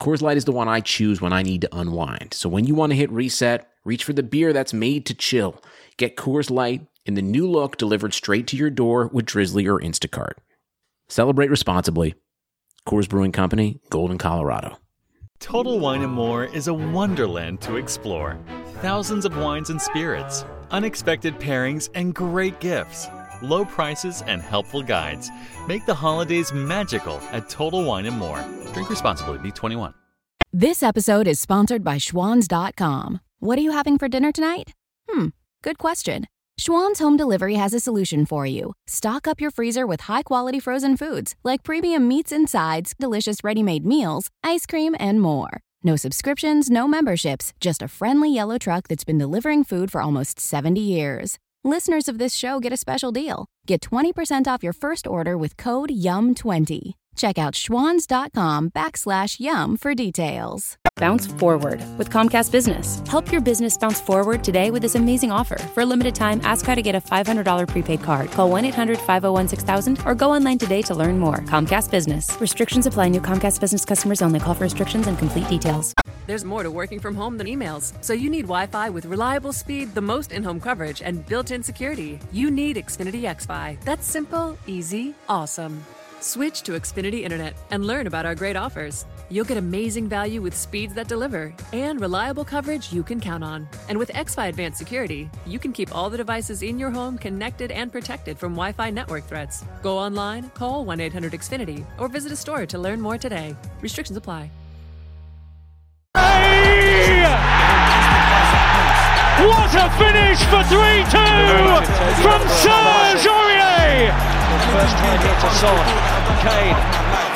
Coors Light is the one I choose when I need to unwind. So when you want to hit reset, reach for the beer that's made to chill. Get Coors Light in the new look delivered straight to your door with Drizly or Instacart. Celebrate responsibly. Coors Brewing Company, Golden, Colorado. Total Wine and More is a wonderland to explore. Thousands of wines and spirits, unexpected pairings, and great gifts. Low prices and helpful guides make the holidays magical at Total Wine and More. Drink responsibly. Be 21. This episode is sponsored by Schwans.com. What are you having for dinner tonight? Hmm, good question. Schwan's Home Delivery has a solution for you. Stock up your freezer with high quality frozen foods like premium meats and sides, delicious ready made meals, ice cream, and more. No subscriptions, no memberships, just a friendly yellow truck that's been delivering food for almost 70 years. Listeners of this show get a special deal. Get 20% off your first order with code YUM20. Check out schwans.com backslash YUM for details. Bounce forward with Comcast Business. Help your business bounce forward today with this amazing offer. For a limited time, ask how to get a $500 prepaid card. Call 1 800 501 6000 or go online today to learn more. Comcast Business. Restrictions apply. New Comcast Business customers only. Call for restrictions and complete details. There's more to working from home than emails, so you need Wi Fi with reliable speed, the most in home coverage, and built in security. You need Xfinity XFi. That's simple, easy, awesome. Switch to Xfinity Internet and learn about our great offers. You'll get amazing value with speeds that deliver and reliable coverage you can count on. And with XFi Advanced Security, you can keep all the devices in your home connected and protected from Wi Fi network threats. Go online, call 1 800 Xfinity, or visit a store to learn more today. Restrictions apply. What a finish for 3 2 from Serge Aurier! First time here to Son. Kane.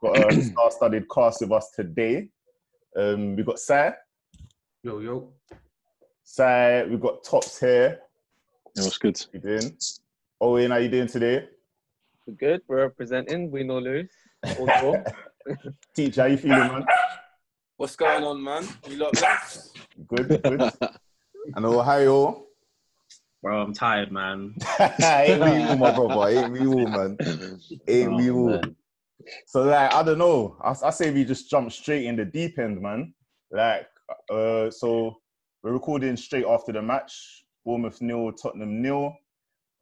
Got a star-studded cast with us today. Um, we got Sai. Yo, yo. Sai, we've got Tops here. Yeah, what's good? How you doing? Owen, how you doing today? We're good. We're representing. We know lose. Teacher, how you feeling, man? What's going on, man? You lot blessed? Good, good. and Ohio. Bro, I'm tired, man. Ain't we all, my brother? Ain't we all, man? Ain't Oh, we all? man. So like, I don't know. I, I say we just jump straight in the deep end, man. Like, uh, so we're recording straight after the match. Bournemouth nil, Tottenham nil.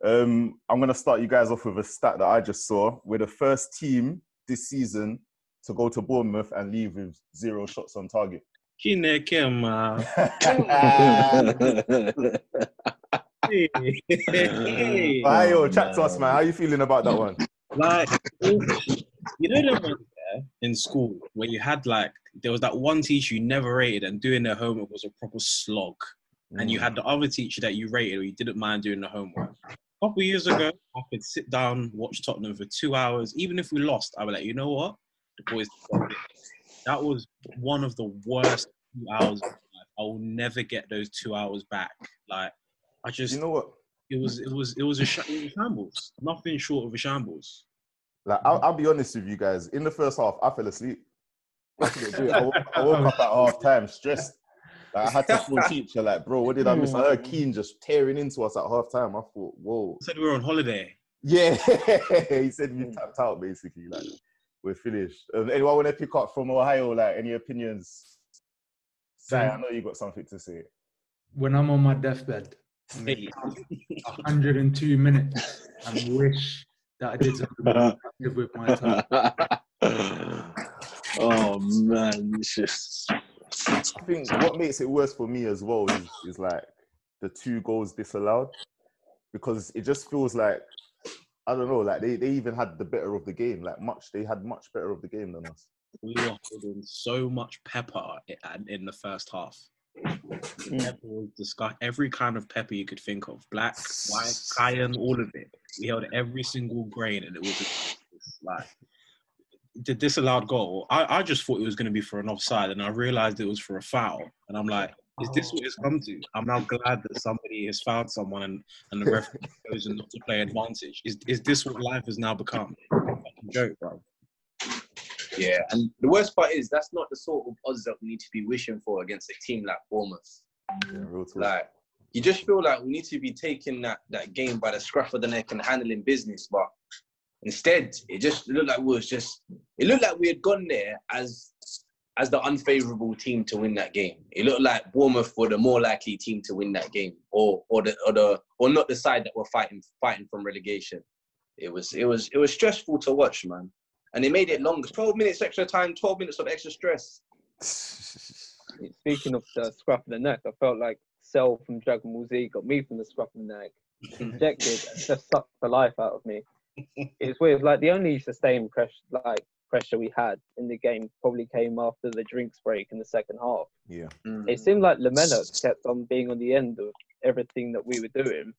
Um, I'm gonna start you guys off with a stat that I just saw. We're the first team this season to go to Bournemouth and leave with zero shots on target. Chineke, man. Hey. Hey, yo, chat to us, man. How you feeling about that one? Like, you know the ones yeah, in school where you had like there was that one teacher you never rated and doing their homework was a proper slog, and you had the other teacher that you rated or you didn't mind doing the homework. A couple years ago, I could sit down, watch Tottenham for two hours. Even if we lost, I would like, you know what, the boys. That was one of the worst two hours. Of my life. I will never get those two hours back. Like, I just, You know what? it was, it was, it was a, sh- it was a shambles. Nothing short of a shambles. Like, I'll, I'll be honest with you guys. In the first half, I fell asleep. I couldn't do it. I woke, I woke up at half time stressed. Like, I had to full teacher, like, bro, what did I miss? I heard Keane just tearing into us at half time. I thought, whoa. Said we were on holiday. Yeah, he said we tapped out basically. Like, we're finished. Um, anyone want to pick up from Ohio? Like, any opinions? Sai, I know you got something to say. When I'm on my deathbed, I'm gonna count 102 minutes and wish that I did something with my time. oh man, it's just. I think what makes it worse for me as well is, is like the two goals disallowed because it just feels like I don't know, like they, they even had the better of the game, like much they had much better of the game than us. We were holding so much pepper i- in the first half. Pepper was every kind of pepper you could think of, black, white, cayenne, all of it. We held every single grain, and it was just like the disallowed goal. I, I just thought it was going to be for an offside, and I realized it was for a foul. And I'm like, is this what it's come to? I'm now glad that somebody has fouled someone, and, and the referee chosen not to play advantage. Is is this what life has now become? Joke, bro. Yeah, and the worst part is that's not the sort of odds that we need to be wishing for against a team like Bournemouth. Like you just feel like we need to be taking that that game by the scruff of the neck and handling business, but instead it just looked like we was just it looked like we had gone there as as the unfavorable team to win that game. It looked like Bournemouth were the more likely team to win that game, or or the or the or not the side that were fighting fighting from relegation. It was it was it was stressful to watch, man. And they made it longer. Twelve minutes extra time, twelve minutes of extra stress. Speaking of the scruff of the neck, I felt like Cell from Dragon Ball Z got me from the scruff of the neck, injected, and just sucked the life out of me. It's weird. Like the only sustained pressure, like pressure we had in the game, probably came after the drinks break in the second half. Yeah. Mm. It seemed like Lamela kept on being on the end of everything that we were doing,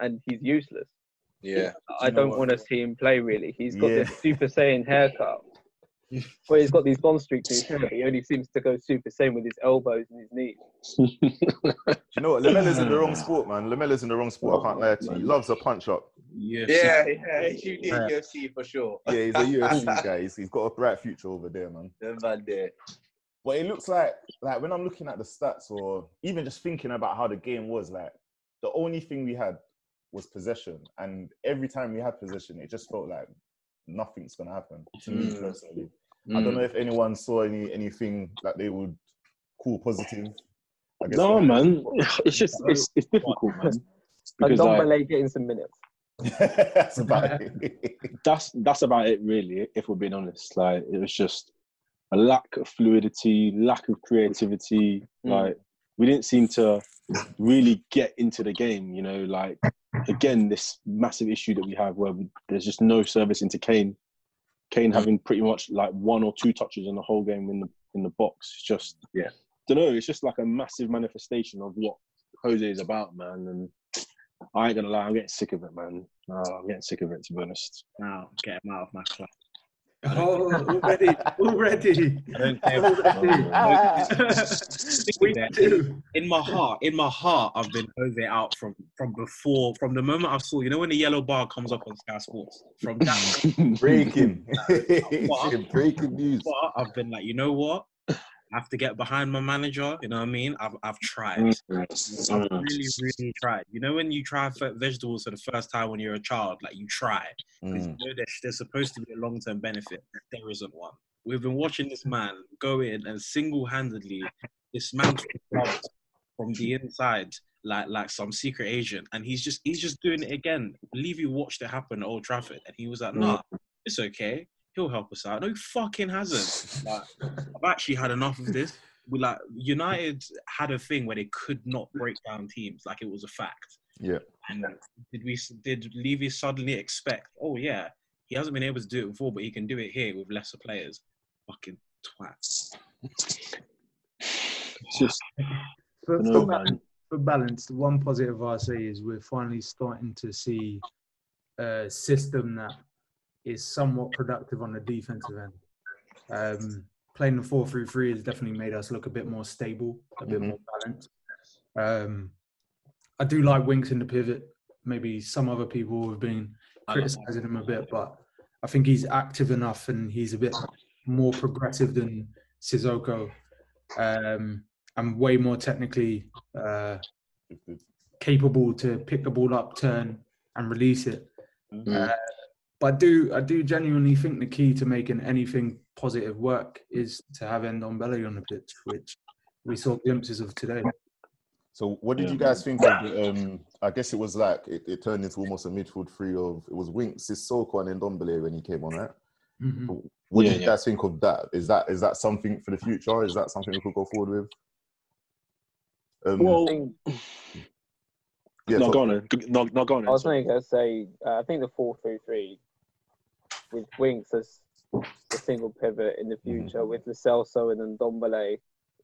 and he's useless. Yeah. I don't want to see him play really. He's got Yeah. this Super Saiyan haircut. But he's got these bond streaks in his hair. but He only seems to go Super Saiyan with his elbows and his knees. You know what? Lamela's in the wrong sport, man. Lamela's in the wrong sport. I can't lie to you. He loves a punch up. Yeah, Yeah, yeah, you need UFC for sure. Yeah, he's a UFC guy. He's, he's got a bright future over there, man. Them man there. But it looks like, like when I'm looking at the stats, or even just thinking about how the game was, like the only thing we had was possession, and every time we had possession, it just felt like nothing's gonna happen to me Mm. personally. I don't Mm. know if anyone saw any anything that they would call positive. I guess No, like- man. It's just it's it's difficult, man. And Because like, Dombele getting some minutes. that's about it. that's that's about it, really. If we're being honest, like it was just a lack of fluidity, lack of creativity. Mm. Like we didn't seem to really get into the game. You know, like again, this massive issue that we have where we, there's just no service into Kane. Kane having pretty much like one or two touches in the whole game in the in the box. It's just Yeah. don't know. It's just like a massive manifestation of what Jose is about, man. And I ain't gonna lie, I'm getting sick of it, man. No, I'm getting sick of it, to be honest. Now get him out of my club. Oh, already, already. I. We do. in my heart, in my heart, I've been Jose out from from before, from the moment I saw. You know when the yellow bar comes up on Sky Sports, from that breaking, breaking news. but I've been like, you know what? I have to get behind my manager. You know what I mean? I've I've tried. I've really, really tried. You know when you try vegetables for the first time when you're a child, like you try. Mm. you know there's, there's supposed to be a long term benefit. There isn't one. We've been watching this man go in and single handedly dismantle from the inside like like some secret agent, and he's just he's just doing it again. Believe you watched it happen at Old Trafford, and he was like, "Nah, it's okay. He'll help us out." No, he fucking hasn't. Like, I've actually had enough of this. We like United had a thing where they could not break down teams, like it was a fact. Yeah. And did we did Levy suddenly expect? Oh yeah, he hasn't been able to do it before, but he can do it here with lesser players. Fucking twats. It's just For, No, for, balance, for balance, the one positive I say is we're finally starting to see a system that is somewhat productive on the defensive end. Um, playing the 4 3 3 has definitely made us look a bit more stable, a bit Mhm. more balanced. Um, I do like Winks in the pivot. Maybe some other people have been criticizing him a bit, but I think he's active enough and he's a bit more progressive than Sissoko. Um, and way more technically uh, capable to pick the ball up, turn, and release it. Mm-hmm. Uh, but I do I do genuinely think the key to making anything positive work is to have Ndombele on the pitch, which we saw glimpses of today. So, what did you guys think of? The, um, I guess it was like it, it, turned into almost a midfield three of it was Winks, Sissoko, and Ndombele when he came on, right? Mm-hmm. What Yeah, did you yeah. guys think of that? Is that is that something for the future? Is that something we could go forward with? Um, Well, yeah, no, so- go on. then. No, no. I was then. only going to say, uh, I think the 4 3 3 with Winks as a single pivot in the future, with Lo Celso and then Dombele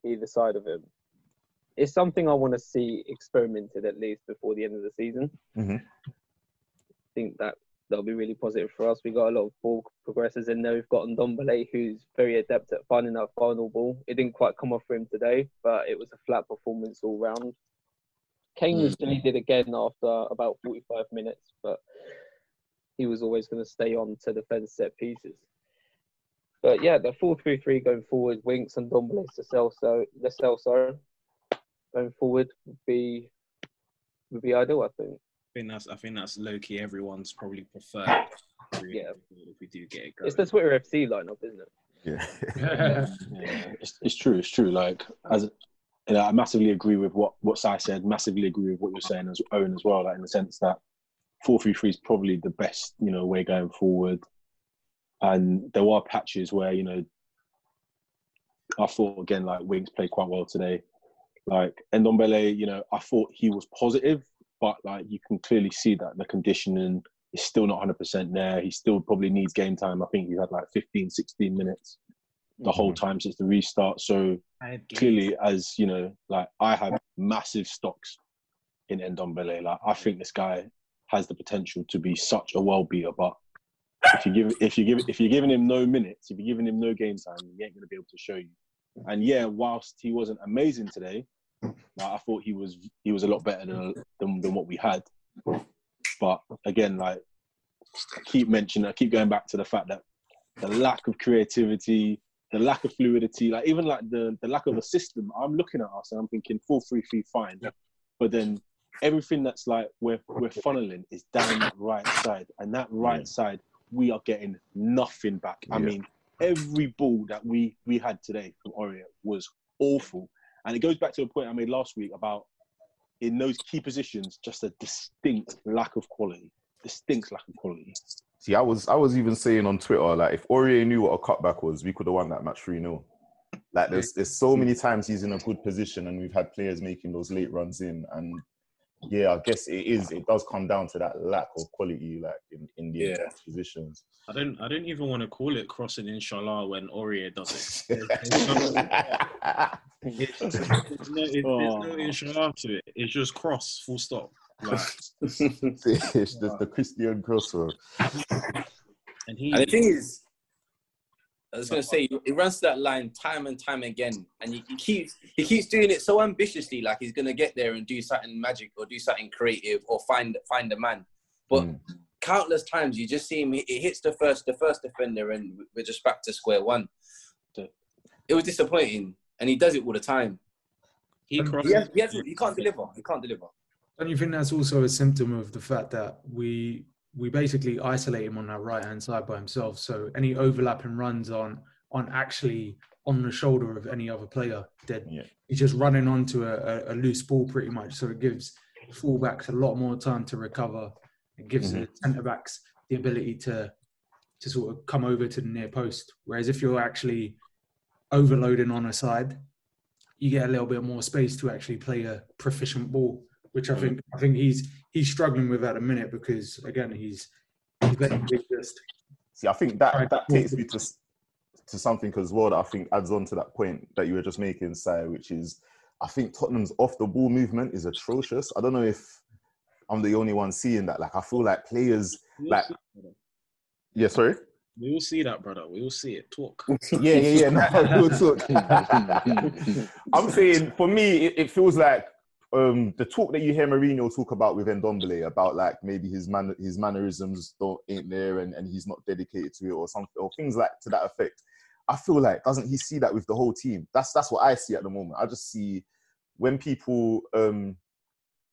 either side of him. It's something I want to see experimented at least before the end of the season. Mhm. I think that that'll be really positive for us. We've got a lot of ball progressors in there. We've got Ndombele, who's very adept at finding that final ball. It didn't quite come off for him today, but it was a flat performance all round. Kane was mm. deleted again after about 45 minutes, but he was always going to stay on to defend set pieces. But yeah, the 4 3 3 going forward, Winks and Dombele to Celso, Lo Celso going forward would be would be ideal, I think. I think that's I think that's low key. Everyone's probably preferred. Yeah. if we do get it going. It's the Twitter FC lineup, isn't it? Yeah. Yeah, it's, it's true. It's true. Like as I massively agree with what what Sai said. Massively agree with what you're saying as Owen as well. Like in the sense that four three three is probably the best you know way going forward. And there are patches where you know I thought again like Winks played quite well today. Like Ndombele, you know, I thought he was positive, but like you can clearly see that the conditioning is still not 100% there. He still probably needs game time. I think he had like 15, 16 minutes the whole mm-hmm. time since the restart. So clearly, as you know, like I have massive stocks in Ndombele. Like I think this guy has the potential to be such a well beater, but if you give if you give if you're giving him no minutes, if you're giving him no game time, he ain't gonna be able to show you. And yeah, whilst he wasn't amazing today, like, I thought he was he was a lot better than than, than what we had. But again, like I keep mentioning, I keep going back to the fact that the lack of creativity, the lack of fluidity, like even like the the lack of a system. I'm looking at us and I'm thinking four three three fine, but then everything that's like we're we're funneling is down that right side, and that right side we are getting nothing back. I Yeah. mean, every ball that we we had today from Aurier was awful, and it goes back to a point I made last week about in those key positions, just a distinct lack of quality. Distinct lack of quality. See, I was I was even saying on Twitter, like if Aurier knew what a cutback was, we could have won that match 3 0. Like there's there's so many times he's in a good position and we've had players making those late runs in. And yeah, I guess it is it does come down to that lack of quality, like in, in the Yeah. positions. I don't I don't even want to call it crossing inshallah when Aurier does it. There's, there's no, there's no, it- there's no inshallah to it. It's just cross, full stop. Like, it's the, the Christian crosser. and he And the thing is, I was gonna say he runs that line time and time again, and he, he keeps he keeps doing it so ambitiously, like he's gonna get there and do something magic or do something creative or find find a man. But hmm. countless times you just see him, it hits the first the first defender, and we're just back to square one. It was disappointing, and he does it all the time. He, he, has, he, has, he can't deliver. He can't deliver. Don't you think that's also a symptom of the fact that we we basically isolate him on that right hand side by himself? So any overlapping runs aren't aren't actually on the shoulder of any other player. They're, He's just running onto a, a, a loose ball pretty much. So it gives fullbacks a lot more time to recover. It gives the mm-hmm. centre backs the ability to to sort of come over to the near post. Whereas if you're actually overloading on a side, you get a little bit more space to actually play a proficient ball, which I mm. think I think he's he's struggling with at a minute because again he's he's basically just See, I think that that takes me to to something as well that I think adds on to that point that you were just making, Sai, which is I think Tottenham's off the ball movement is atrocious. I don't know if I'm the only one seeing that. Like I feel like players like yeah, sorry. we will see that, brother. We will see it. Talk. yeah, yeah, yeah. No, we'll talk. I'm saying for me, it, it feels like um, the talk that you hear Mourinho talk about with Ndombele about like maybe his man his mannerisms don't ain't there and, and he's not dedicated to it or something or things like to that effect. I feel like doesn't he see that with the whole team? That's that's what I see at the moment. I just see when people um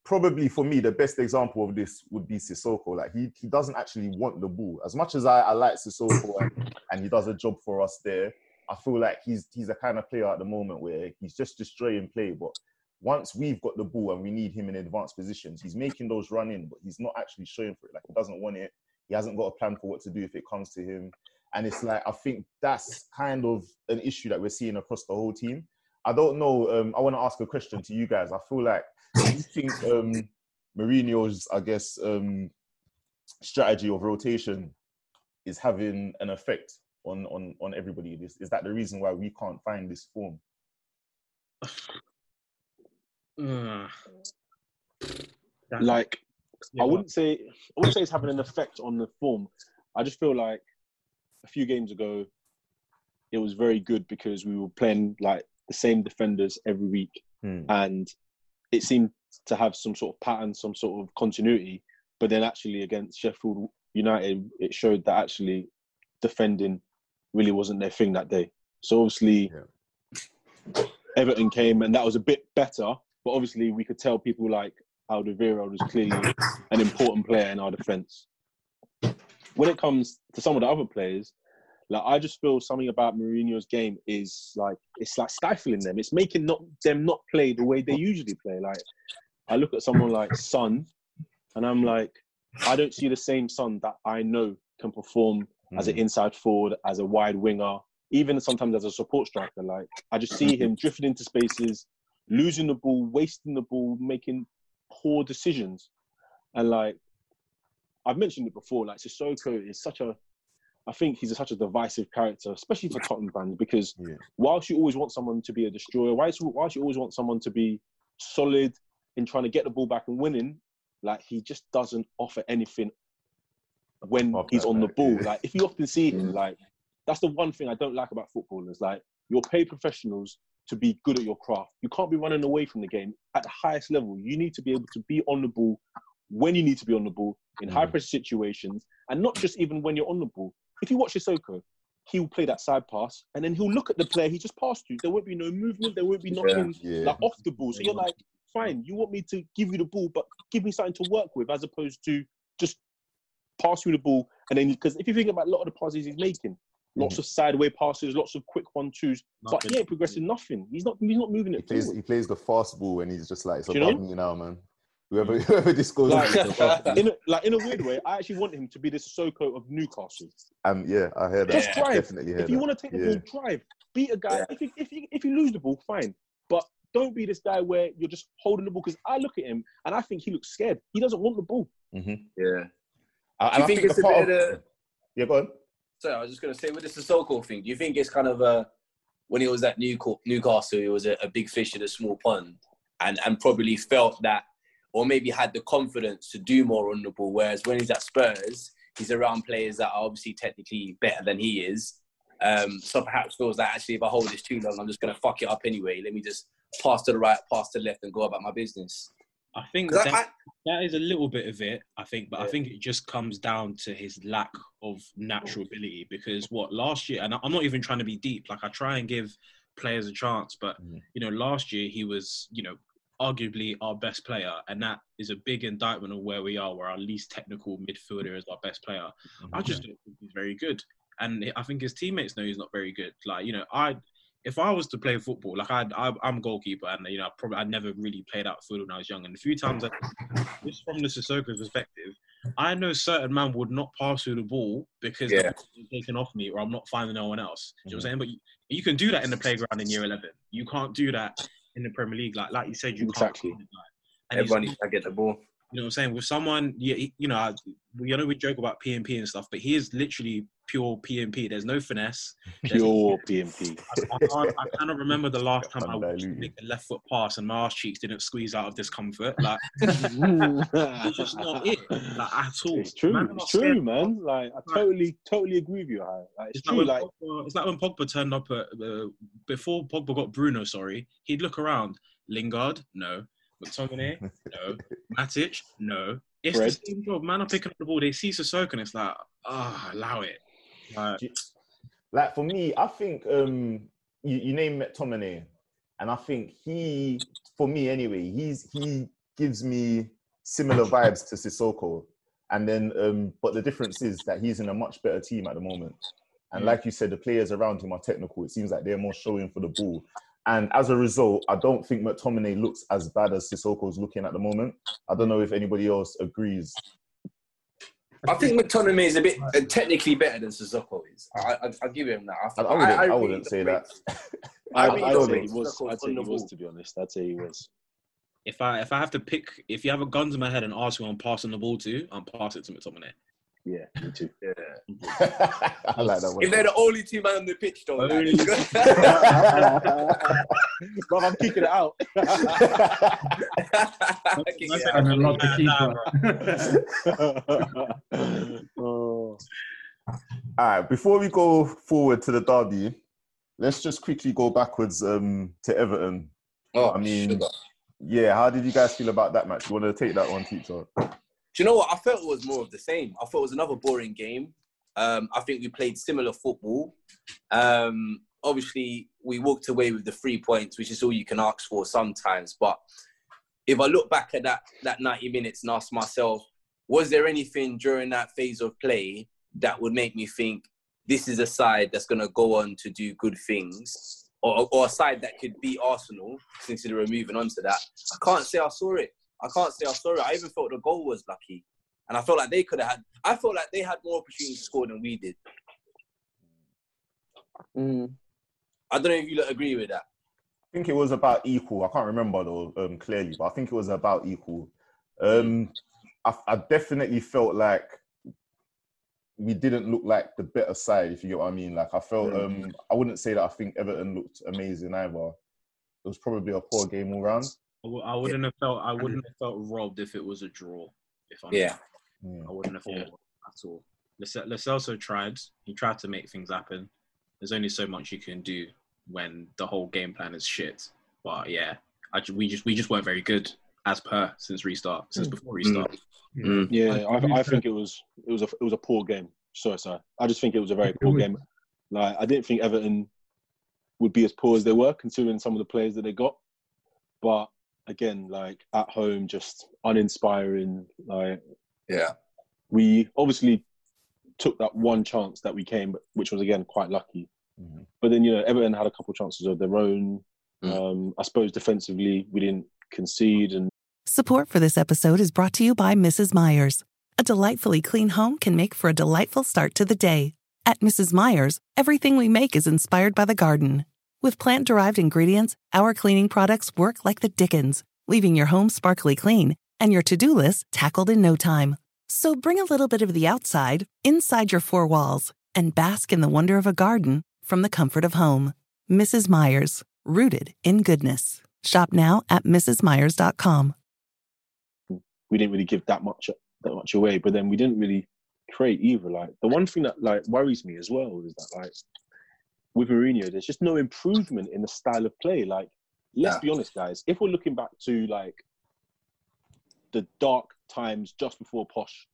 probably for me the best example of this would be Sissoko. Like he he doesn't actually want the ball. As much as I, I like Sissoko and, and he does a job for us there, I feel like he's he's a kind of player at the moment where he's just destroying play. But once we've got the ball and we need him in advanced positions, he's making those run in, but he's not actually showing for it. Like he doesn't want it. He hasn't got a plan for what to do if it comes to him. And it's like I think that's kind of an issue that we're seeing across the whole team. I don't know. Um, I want to ask a question to you guys. I feel like do you think um, Mourinho's, I guess, um, strategy of rotation is having an effect on on on everybody? Is, is that the reason why we can't find this form? Like I wouldn't say I wouldn't say it's having an effect on the form. I just feel like a few games ago it was very good because we were playing like the same defenders every week Hmm. and it seemed to have some sort of pattern, some sort of continuity. But then actually against Sheffield United, it showed that actually defending really wasn't their thing that day. So obviously Everton came and that was a bit better, but obviously we could tell people like Alderweireld was clearly an important player in our defence. When it comes to some of the other players, like I just feel something about Mourinho's game is like it's like stifling them. It's making not them not play the way they usually play. Like I look at someone like Son, and I'm like, I don't see the same Son that I know can perform as an mm. inside forward, as a wide winger, even sometimes as a support striker. Like I just see him drifting into spaces, losing the ball, wasting the ball, making poor decisions, and like I've mentioned it before. Like Sissoko is such a I think he's a, such a divisive character, especially for Tottenham fans, because whilst you always want someone to be a destroyer, whilst, whilst you always want someone to be solid in trying to get the ball back and winning, like he just doesn't offer anything when he's on the ball. Like if you often see him, like that's the one thing I don't like about footballers. Like you're paid professionals to be good at your craft. You can't be running away from the game at the highest level. You need to be able to be on the ball when you need to be on the ball in high mm. pressure situations, and not just even when you're on the ball. If you watch Sissoko, he will play that side pass, and then he'll look at the player he just passed to. There won't be no movement. There won't be nothing Yeah. like off the ball. So you're like, fine, you want me to give you the ball, but give me something to work with, as opposed to just pass you the ball. And then, because if you think about a lot of the passes he's making, lots of sideway passes, lots of quick one twos, but he ain't progressing nothing. He's not. He's not moving He it plays, forward. he plays the fast ball and he's just like, it's Do you above know? me now, man. Whoever, whoever this goes, Like, it's above me. in a, like in a weird way, I actually want him to be the Sissoko of Newcastle. Um, yeah, I heard that. Just drive. Definitely heard If you that. want to take the yeah. ball, drive. Beat a guy. If, you, if, you, if you lose the ball, fine. But don't be this guy where you're just holding the ball. Because I look at him and I think he looks scared. He doesn't want the ball. Mm-hmm. Yeah. I, Do you I think, think it's a bit of- of the? Yeah, go on. Sorry, I was just going to say with this the Sissoko thing. Do you think it's kind of a when he was at Newcastle, he was a, big fish in a small pond, and and probably felt that, or maybe had the confidence to do more on the ball. Whereas when he's at Spurs, he's around players that are obviously technically better than he is. Um, so perhaps feels like actually if I hold this too long, I'm just going to fuck it up anyway. Let me just pass to the right, pass to the left, and go about my business. I think that, I- that is a little bit of it. I think, but I think it just comes down to his lack of natural ability. Because what last year, and I'm not even trying to be deep. Like I try and give players a chance, but mm. you know, last year he was, you know, arguably our best player, and that is a big indictment of where we are. Where our least technical midfielder is our best player. I just don't think he's very good, and I think his teammates know he's not very good. Like you know, I if I was to play football, like I, I I'm a goalkeeper, and you know, I probably I never really played out football when I was young, and a few times, I, just from the Sissoko perspective, I know certain man would not pass through the ball because Yeah. the ball taken off me, or I'm not finding no one else. Do you know what I'm mm-hmm. saying? But you, you can do that in the playground in year 11. You can't do that in the Premier League, like like you said, you Exactly. can't. And Everyone needs to get the ball. You know what I'm saying? With someone, yeah, you know, I- you know, we joke about PMP and stuff, but he is literally pure PMP. There's no finesse. There's- Pure PMP. I, can't, I cannot remember the last time I watched make a left foot pass and my ass cheeks didn't squeeze out of discomfort. Like, it's just not it, like, at all. It's true. Man, it's true, scared. man. Like I totally, totally agree with you. Like, it's, It's true. when Like Pogba, it's like when Pogba turned up at uh, before Pogba got Bruno. Sorry, he'd look around. Lingard, no. McTominay, no. Matic, no. It's Fred. the same job. Man are picking up the ball. They see Sissoko and it's like, ah, allow it. Like, like for me, I think um, you, you name McTominay, and I think he, for me anyway, he's he gives me similar vibes to Sissoko. And then, um, but the difference is that he's in a much better team at the moment. And Mm. like you said, the players around him are technical. It seems like they're more showing for the ball. And as a result, I don't think McTominay looks as bad as Sissoko's looking at the moment. I don't know if anybody else agrees. I think McTominay is a bit uh, technically better than Sissoko is. I, I, I'll give him that. I, I, wouldn't, I, really wouldn't say that. I, really I'd don't say he think was. I'd say on he was. To be honest, I'd say he was. If I if I have to pick, if you have a gun to my head and ask who I'm passing the ball to, I'm passing it to McTominay. Yeah, me too. Yeah. I like that one. If they're the only two men on the pitch, though, like, Only- Bro, I'm kicking it out. And I love the keeper. oh. All right, before we go forward to the derby, let's just quickly go backwards um, to Everton. Oh, I mean, sugar. yeah, how did you guys feel about that match? You want to take that one, teacher? Do you know what? I felt it was more of the same. I thought it was another boring game. Um, I think we played similar football. Um, obviously, we walked away with the three points, which is all you can ask for sometimes. But if I look back at that that 90 minutes and ask myself, was there anything during that phase of play that would make me think this is a side that's going to go on to do good things, or, or a side that could beat Arsenal? Since we're moving on to that, I can't say I saw it. I can't say I saw it. I even felt the goal was lucky. And I felt like they could have had, I felt like they had more opportunities to score than we did. Mm. I don't know if you lot agree with that. I think it was about equal. I can't remember though um, clearly, but I think it was about equal. Um, I, I definitely felt like we didn't look like the better side, if you get what I mean. Like I felt, um, I wouldn't say that I think Everton looked amazing either. It was probably a poor game all round. I w- I wouldn't have felt I wouldn't have felt robbed if it was a draw. If I'm Yeah. I wouldn't have felt robbed at all. Lo Lo Celso tried. He tried to make things happen. There's only so much you can do when the whole game plan is shit. But yeah, I, we just we just weren't very good as per since restart since mm. before restart. Mm. Mm. Yeah, I, I think it was it was a it was a poor game. Sorry, sorry. I just think it was a very poor game. Like I didn't think Everton would be as poor as they were, considering some of the players that they got. But again, like at home, just uninspiring. Like yeah, we obviously took that one chance that we came, which was again quite lucky. But then you know Everton had a couple chances of their own. Um, I suppose defensively we didn't concede, and Support for this episode is brought to you by Mrs. Meyer's. A delightfully clean home can make for a delightful start to the day. At Mrs. Meyer's, everything we make is inspired by the garden. With plant derived ingredients, our cleaning products work like the Dickens, leaving your home sparkly clean and your to do list tackled in no time. So bring a little bit of the outside inside your four walls and bask in the wonder of a garden from the comfort of home. Mrs. Meyer's, rooted in goodness. Shop now at mrsmeyers.com. we didn't really give that much that much away. But then we didn't really create either. Like the one thing that like worries me as well is that like with Mourinho, there's just no improvement in the style of play. Like let's be honest, guys. If we're looking back to like the dark times just before Poch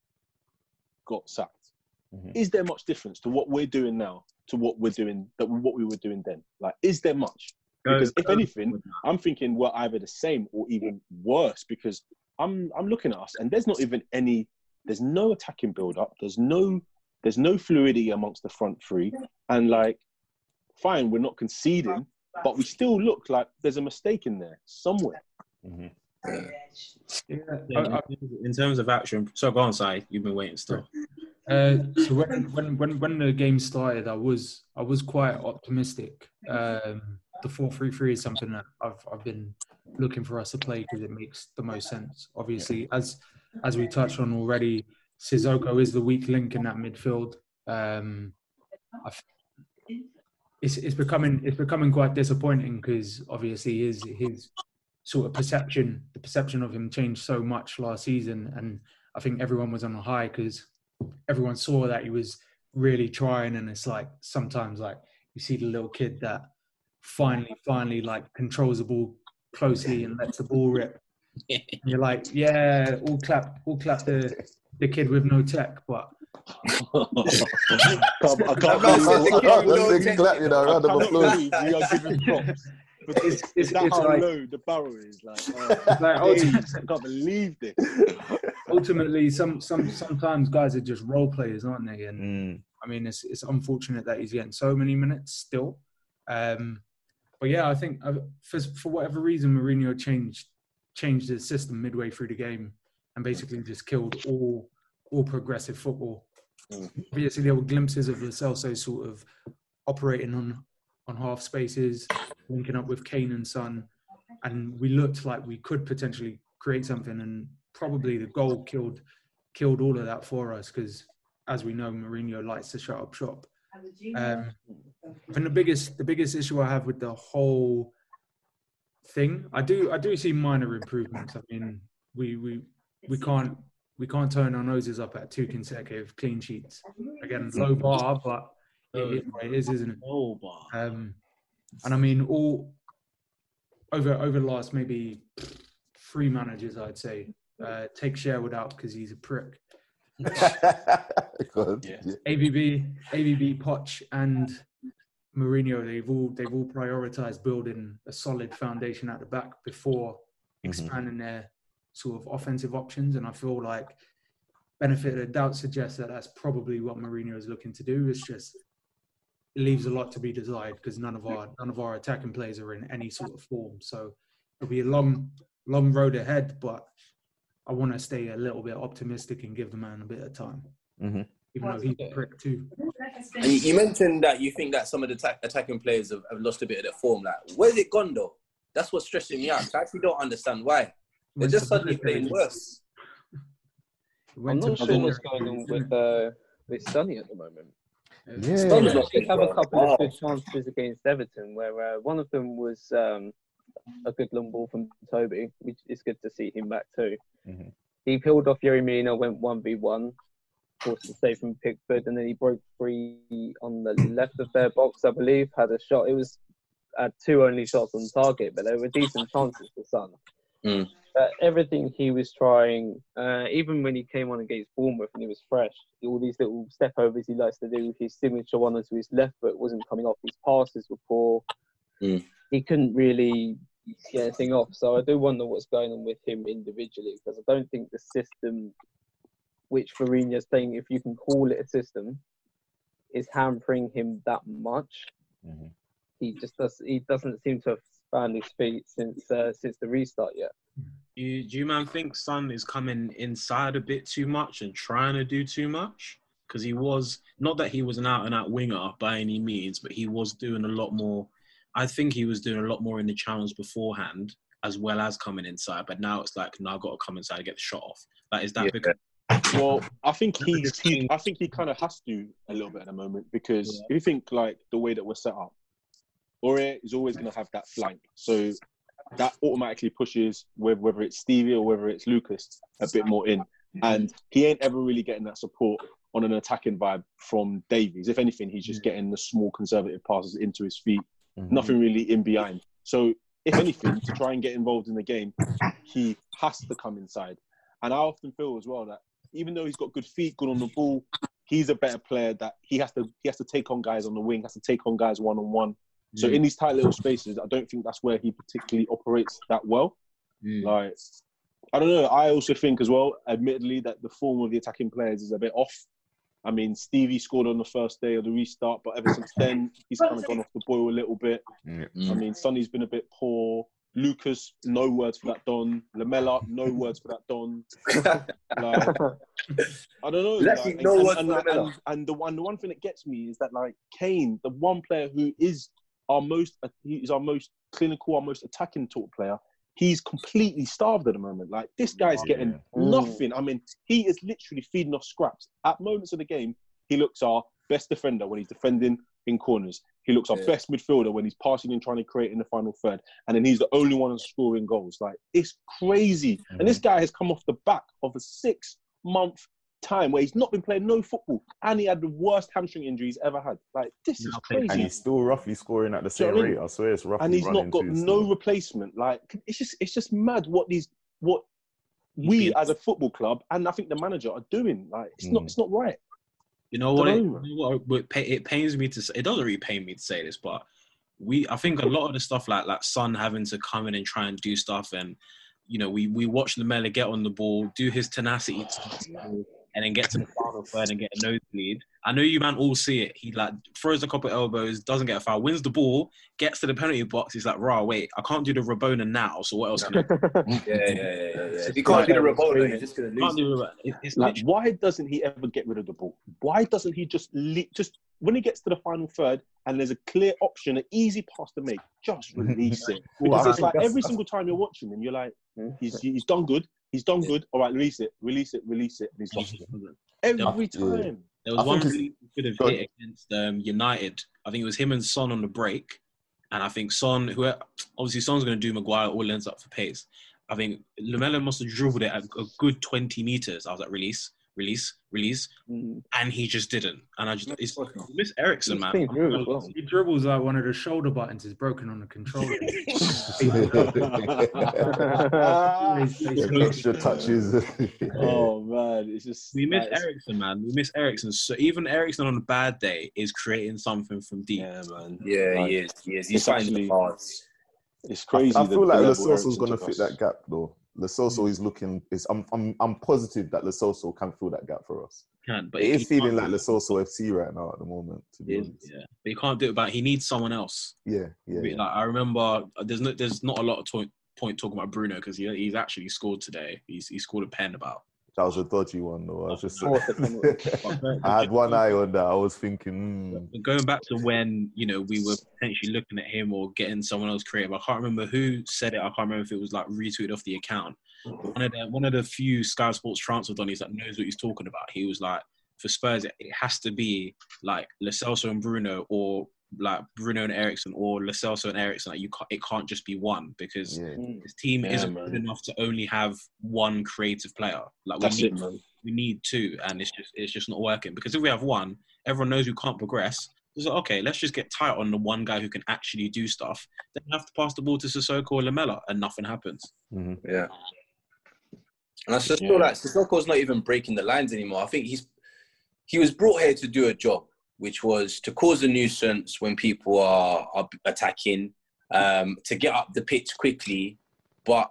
got sacked, mm-hmm. is there much difference to what we're doing now to what we're doing that what we were doing then? Like, is there much? Because if anything, I'm thinking we're either the same or even worse. Because I'm I'm looking at us and there's not even any. There's no attacking build up. There's no there's no fluidity amongst the front three. And like, fine, we're not conceding, but we still look like there's a mistake in there somewhere. Yeah, in terms of action, so go on, side. You've been waiting still. Uh, so when, when when when the game started, I was I was quite optimistic. Um, the four three three is something that I've I've been looking for us to play because it makes the most sense. Obviously, as as we touched on already, Sissoko is the weak link in that midfield. Um, I f- it's it's becoming it's becoming quite disappointing because obviously his his sort of perception the perception of him changed so much last season, and I think everyone was on a high because everyone saw that he was really trying and it's like sometimes like you see the little kid that finally finally like controls the ball closely and lets the ball rip. And you're like yeah all clap all clap the the kid with no tech but I can't, I can't believe, I can't clap, you know, round of applause. we are giving props. But it's, it's- that it's how like- low the barrel is. Like, oh, Like, days, I can't believe this. ultimately, some some sometimes guys are just role players, aren't they? And Mm. I mean, it's it's unfortunate that he's getting so many minutes still. Um, but yeah, I think uh, for for whatever reason, Mourinho changed changed his system midway through the game and basically just killed all all progressive football. Obviously, there were glimpses of Lo Celso sort of operating on on half spaces, linking up with Kane and Son, and we looked like we could potentially create something. And probably the goal killed killed all of that for us because, as we know, Mourinho likes to shut up shop. Um, I think the biggest the biggest issue I have with the whole thing, I do I do see minor improvements. I mean, we we we can't we can't turn our noses up at two consecutive clean sheets. Again, low bar, but it is what it is, isn't it? Low bar. Um, and I mean, all over over the last maybe three managers, I'd say, uh, take Sherwood out because he's a prick. Good. ABB, AVB, Poch, and Mourinho, they've all they've all prioritized building a solid foundation at the back before expanding their sort of offensive options. And I feel like benefit of the doubt suggests that that's probably what Mourinho is looking to do. It's just it leaves a lot to be desired because none of our none of our attacking players are in any sort of form. So it'll be a long long road ahead, but I want to stay a little bit optimistic and give the man a bit of time, Mm-hmm. even though he's a prick too. And you, you mentioned that you think that some of the attack, attacking players have, have lost a bit of their form. Like, where's it gone though? That's what's stressing me out. I actually don't understand why. They're just suddenly military. playing worse. I'm Went not to sure what's going on with uh, with Sonny at the moment. Yeah. Son's not He did have a couple Wow. of good chances against Everton, where uh, one of them was um, a good long ball from Toby, which is good to see him back too. Mhm. He peeled off Yerry Mina, went one v one, forced the save from Pickford, and then he broke free on the left of their box, I believe. Had a shot. It was had two only shots on target, but they were decent chances for Son. Mm. But everything he was trying, uh, even when he came on against Bournemouth and he was fresh, all these little step overs he likes to do, his signature one onto his left foot wasn't coming off. His passes were poor. Mm. He couldn't really get anything off. So I do wonder what's going on with him individually because I don't think the system which Mourinho's playing, if you can call it a system, is hampering him that much. Mhm. He just does. He doesn't seem to have found his feet since uh, since the restart yet. You, do you man think Son is coming inside a bit too much and trying to do too much? Because he was not that he was an out and out winger by any means, but he was doing a lot more. I think he was doing a lot more in the channels beforehand, as well as coming inside. But now it's like, now I've got to come inside and get the shot off. Like, is that Yeah. because Well, I think he's he, I think he kind of has to a little bit at the moment because if you think like the way that we're set up, Aurier is always going to have that flank, so that automatically pushes whether whether it's Stevie or whether it's Lucas a bit more in, and he ain't ever really getting that support on an attacking vibe from Davies. If anything, he's just getting the small conservative passes into his feet, Mhm. nothing really in behind. So if anything, to try and get involved in the game, he has to come inside. And I often feel as well that even though he's got good feet, good on the ball, he's a better player. That he has to he has to take on guys on the wing, has to take on guys one on one. So in mm. these tight little spaces, I don't think that's where he particularly operates that well. Mm. Like I don't know. I also think as well, admittedly, that the form of the attacking players is a bit off. I mean, Stevie scored on the first day of the restart, but ever since then, he's kind of gone off the boil a little bit. Mm. I mean, Sonny's been a bit poor. Lucas, no words for that Don. Lamela, no words for that Don. Like, I don't know. Let's like, no and, words and, for and, and, and the one, the one thing that gets me is that like Kane, the one player who is our most, he's our most clinical, our most attacking talk player. He's completely starved at the moment. Like this guy's getting Mm. nothing. I mean, he is literally feeding off scraps. At moments of the game, he looks our best defender when he's defending in corners. He looks our Yeah. best midfielder when he's passing and trying to create in the final third. And then he's the only one scoring goals. Like it's crazy. And this guy has come off the back of a six month time where he's not been playing no football and he had the worst hamstring injury he's ever had. Like this is crazy. And he's still roughly scoring at the same know I rate. mean? I swear it's roughly and he's not got no still. replacement. Like it's just it's just mad what these what we as a football club and I think the manager are doing. Like it's not Mm. it's not right. You know what? It, you know what it, it pains me to say. It doesn't really pain me to say this, but we. I think a lot of the stuff like like Son having to come in and try and do stuff, and you know, we we watch Lamela get on the ball, do his tenacity, to the ball, and then get to the final third and get a nosebleed. I know you man all see it. He like throws a couple elbows, doesn't get a foul, wins the ball, gets to the penalty box. He's like, "Rah, wait, I can't do the Rabona now. So what else can I do?" Yeah, yeah, yeah, yeah. yeah. If you can't do the Rabona, you're just gonna Can't lose. do it- It's Like, why doesn't he ever get rid of the ball? Why doesn't he just le- just when he gets to the final third and there's a clear option, an easy pass to make, just release it? Because I it's like every single time you're watching him, you're like, he's he's done good, he's done good. All right, release it, release it, release it, and he's lost it every time. There was one release he could have hit against um, United. I think it was him and Son on the break, and I think Son, who obviously Son's going to do Maguire, all ends up for pace. I think Lamela must have dribbled it at a good twenty meters. I was like, release, release, release, mm. and he just didn't. And I just, it's Miss Eriksen, man. I'm He dribbles like one of the shoulder buttons is broken on the controller. Extra touches. oh man, it's just We miss like, Eriksen, man. We miss Eriksen. So even Eriksen on a bad day is creating something from deep. Yeah, man. Yeah, he is. He is. He's It's finding the bars. It's crazy. I the- feel like level Lo Celso's Eriksen gonna fit that gap though. Lo Celso is looking. Is I'm I'm I'm positive that Lo Celso can fill that gap for us. Can, but it is feeling like. Lo Celso FC right now at the moment. To be Yeah, yeah. But he can't do it. But he needs someone else. Yeah, yeah. Like yeah. I remember, uh, there's no, there's not a lot of point, point talking about Bruno because he, he's actually scored today. He's he scored a pen about. That was a dodgy one though. I was just. I had one eye on that. I was thinking. Hmm. But going back to when you know we were potentially looking at him or getting someone else creative. I can't remember who said it. I can't remember if it was like retweeted off the account. But one of the one of the few Sky Sports transfer donnies that knows what he's talking about. He was like, for Spurs, it, it has to be like Lo Celso and Bruno, or like Bruno and Eriksen, or Lo Celso and Eriksen. Like you can't, it can't just be one because mm. this team Yeah, isn't man. good enough to only have one creative player. Like we need, it, man. we need two, and it's just it's just not working. Because if we have one, everyone knows we can't progress. It's like, okay, let's just get tight on the one guy who can actually do stuff. Then you have to pass the ball to Sissoko or Lamela, and nothing happens. Mm-hmm. Yeah. And I just feel like Sissoko's not even breaking the lines anymore. I think he's he was brought here to do a job, which was to cause a nuisance when people are, are attacking, um, to get up the pitch quickly. But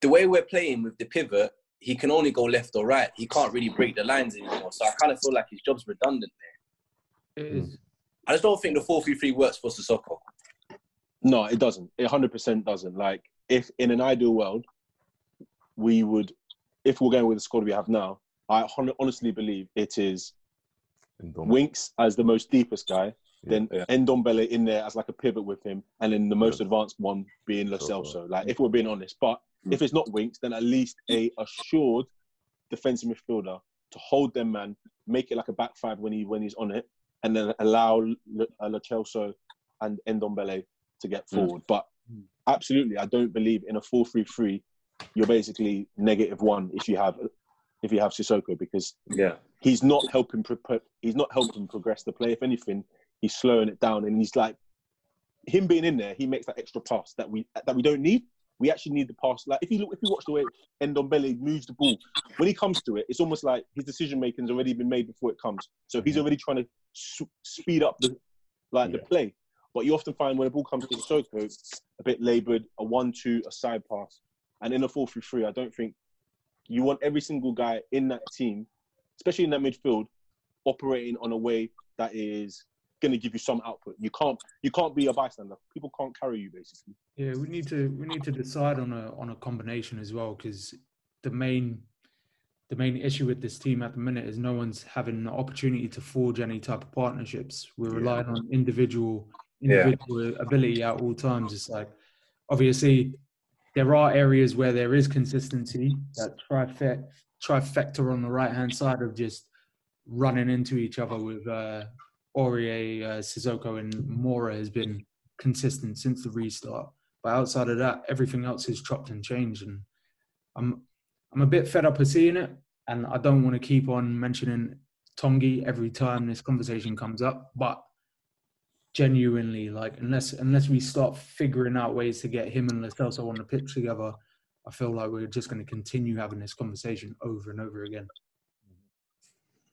the way we're playing with the pivot, he can only go left or right. He can't really break the lines anymore. So I kind of feel like his job's redundant there. It is. I just don't think the 4 3 3 works for Sissoko. No, it doesn't. It hundred percent doesn't. Like, if in an ideal world, we would, if we're going with the squad we have now, I honestly believe it is Winks as the most deepest guy, then Ndombele in there as like a pivot with him, and then the most advanced one being Lo Celso. Like, if we're being honest, but if it's not Winks, then at least a assured defensive midfielder to hold them man, make it like a back five when he when he's on it, and then allow Lo uh, Lo Celso and Ndombele to get forward. But absolutely, I don't believe in a four-three-three. You're basically negative one if you have if you have Sissoko because yeah, he's not helping he's not helping progress the play. If anything, he's slowing it down, and he's like him being in there. He makes that extra pass that we that we don't need. We actually need the pass. Like if you look, if you watch the way Ndombele moves the ball, when he comes to it, it's almost like his decision making has already been made before it comes. So he's already trying to s- speed up the like the play. But you often find when the ball comes to Sissoko, a bit laboured, a one-two, a side pass, and in a four-three-three, I don't think you want every single guy in that team, especially in that midfield, operating on a way that is going to give you some output. You can't you can't be a bystander. People can't carry you basically. Yeah, we need to we need to decide on a on a combination as well because the main the main issue with this team at the minute is no one's having the opportunity to forge any type of partnerships. We're Yeah. relying on individual Yeah. individual ability at all times. It's like obviously there are areas where there is consistency. That trifecta trifecta on the right hand side of just running into each other with uh, Aurier, uh, Sissoko, and Moura has been consistent since the restart. But outside of that, everything else is chopped and changed, and I'm I'm a bit fed up of seeing it, and I don't want to keep on mentioning Tanguy every time this conversation comes up, but genuinely, like unless unless we start figuring out ways to get him and Lo Celso on the pitch together, I feel like we're just going to continue having this conversation over and over again.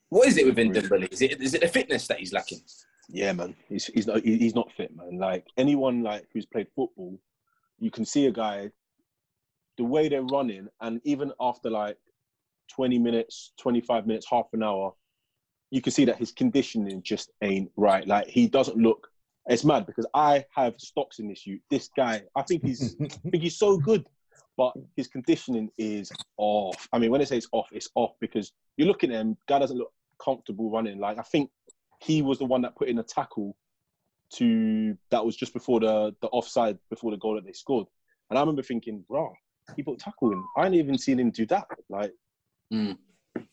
What is it within Dembele? Is it is it the fitness that he's lacking? Yeah, man. He's he's not he's not fit, man. Like anyone like who's played football, you can see a guy the way they're running, and even after like twenty minutes, twenty five minutes, half an hour, you can see that his conditioning just ain't right. Like he doesn't look. It's mad because I have stocks in this youth. This guy, I think he's I think he's so good, but his conditioning is off. I mean, when I say it's off, it's off because you look at him. Guy doesn't look comfortable running. Like I think he was the one that put in a tackle to that was just before the the offside before the goal that they scored. And I remember thinking, raw, he put a tackle in. I ain't even seen him do that. Like, hmm.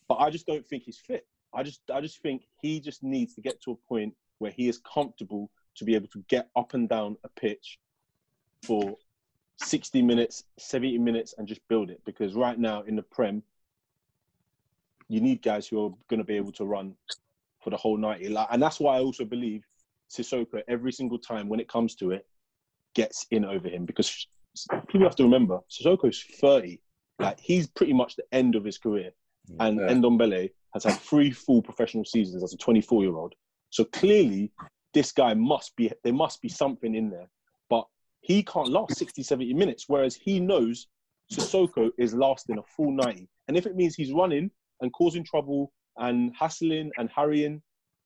but I just don't think he's fit. I just I just think he just needs to get to a point where he is comfortable to be able to get up and down a pitch for 60 minutes, 70 minutes, and just build it. Because right now in the Prem, you need guys who are going to be able to run for the whole 90. Like, and that's why I also believe Sissoko, every single time when it comes to it, gets in over him. Because people have to remember, Sissoko's 30. Like, he's pretty much the end of his career. Mm. And Yeah. Ndombele has had three full professional seasons as a 24 year old. So clearly, this guy must be, there must be something in there. But he can't last 60, 70 minutes, whereas he knows Sissoko is lasting a full 90. And if it means he's running and causing trouble and hassling and harrying,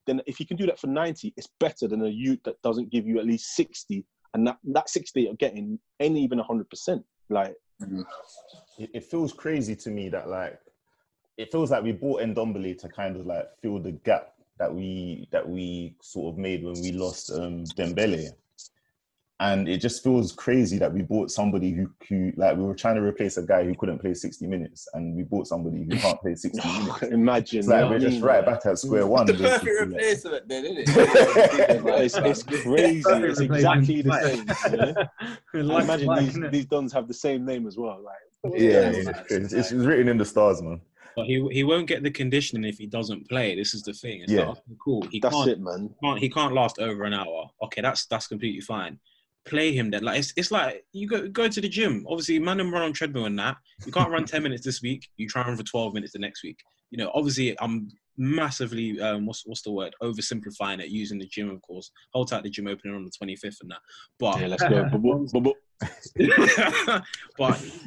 then if he can do that for 90, it's better than a youth that doesn't give you at least 60. And that, that 60 you're getting ain't even 100%. Like, it, it feels crazy to me that like it feels like we bought Ndombele to kind of like fill the gap that we that we sort of made when we lost um Dembele. And it just feels crazy that we bought somebody who, who like we were trying to replace a guy who couldn't play 60 minutes and we bought somebody who can't play 60 minutes. Imagine. It's like we're what just right back at square one. The perfect replacement, then, isn't it? it's, it's crazy. It's exactly the same. You know? Like- Imagine like, these, innit? these dons have the same name as well. Like, Yeah, it's, it's, it's written in the stars, man. But he he won't get the conditioning if he doesn't play. This is the thing. It's Yeah. like, okay, cool. He That's can't, it, man. Can't, he can't last over an hour. Okay, that's that's completely fine. Play him then. Like it's, it's like you go go to the gym. Obviously, man and run on treadmill and that. You can't run ten minutes this week. You try and run for twelve minutes the next week. You know, obviously, I'm massively um, what's what's the word oversimplifying it using the gym, of course. Hold tight, the gym opening on the 25th and that. But Yeah, let's go. Bubble, bubble. but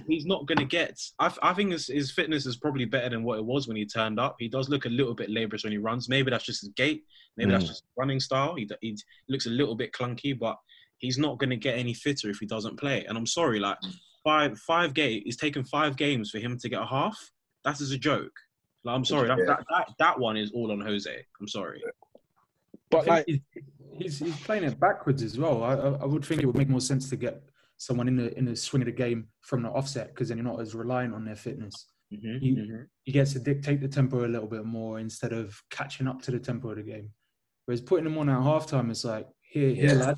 he's not going to get. I, I think his, his fitness is probably better than what it was when he turned up. He does look a little bit laborious when he runs. Maybe that's just his gait. Maybe that's Mm. just running style. He, he looks a little bit clunky, but he's not going to get any fitter if he doesn't play. And I'm sorry, like five five game. It's taken five games for him to get a half. That is a joke. Like, I'm sorry. That, Yeah. that, that that one is all on Jose. I'm sorry. But I think he's, he's he's playing it backwards as well. I, I I would think it would make more sense to get someone in the in the swing of the game from the offset because then you're not as reliant on their fitness. Mhm, He, mhm. he gets to dictate the tempo a little bit more instead of catching up to the tempo of the game. Whereas putting them on at halftime, is like here, here, Yeah. lad,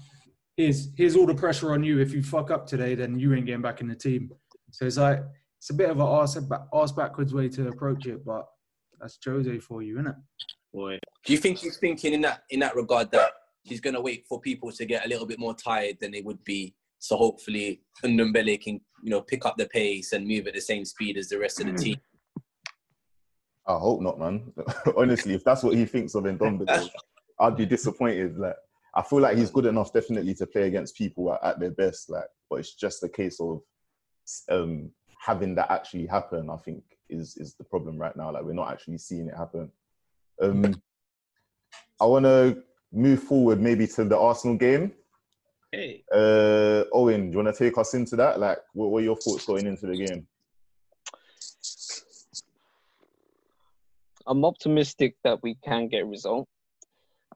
here's here's all the pressure on you. If you fuck up today, then you ain't getting back in the team. So it's like it's a bit of an arse, arse backwards way to approach it, but that's Jose for you, isn't it? Boy. Do you think he's thinking in that in that regard that he's gonna wait for people to get a little bit more tired than they would be, so hopefully Ndombele can you know pick up the pace and move at the same speed as the rest of the team? I hope not, man. Honestly, if that's what he thinks of Ndombele, I'd be disappointed. Like, I feel like he's good enough, definitely, to play against people at, at their best. Like, but it's just a case of um, having that actually happen. I think is is the problem right now. Like, we're not actually seeing it happen. Um, I want to move forward, maybe to the Arsenal game. Hey. Uh, Owen, do you want to take us into that? Like, what were your thoughts going into the game? I'm optimistic that we can get a result.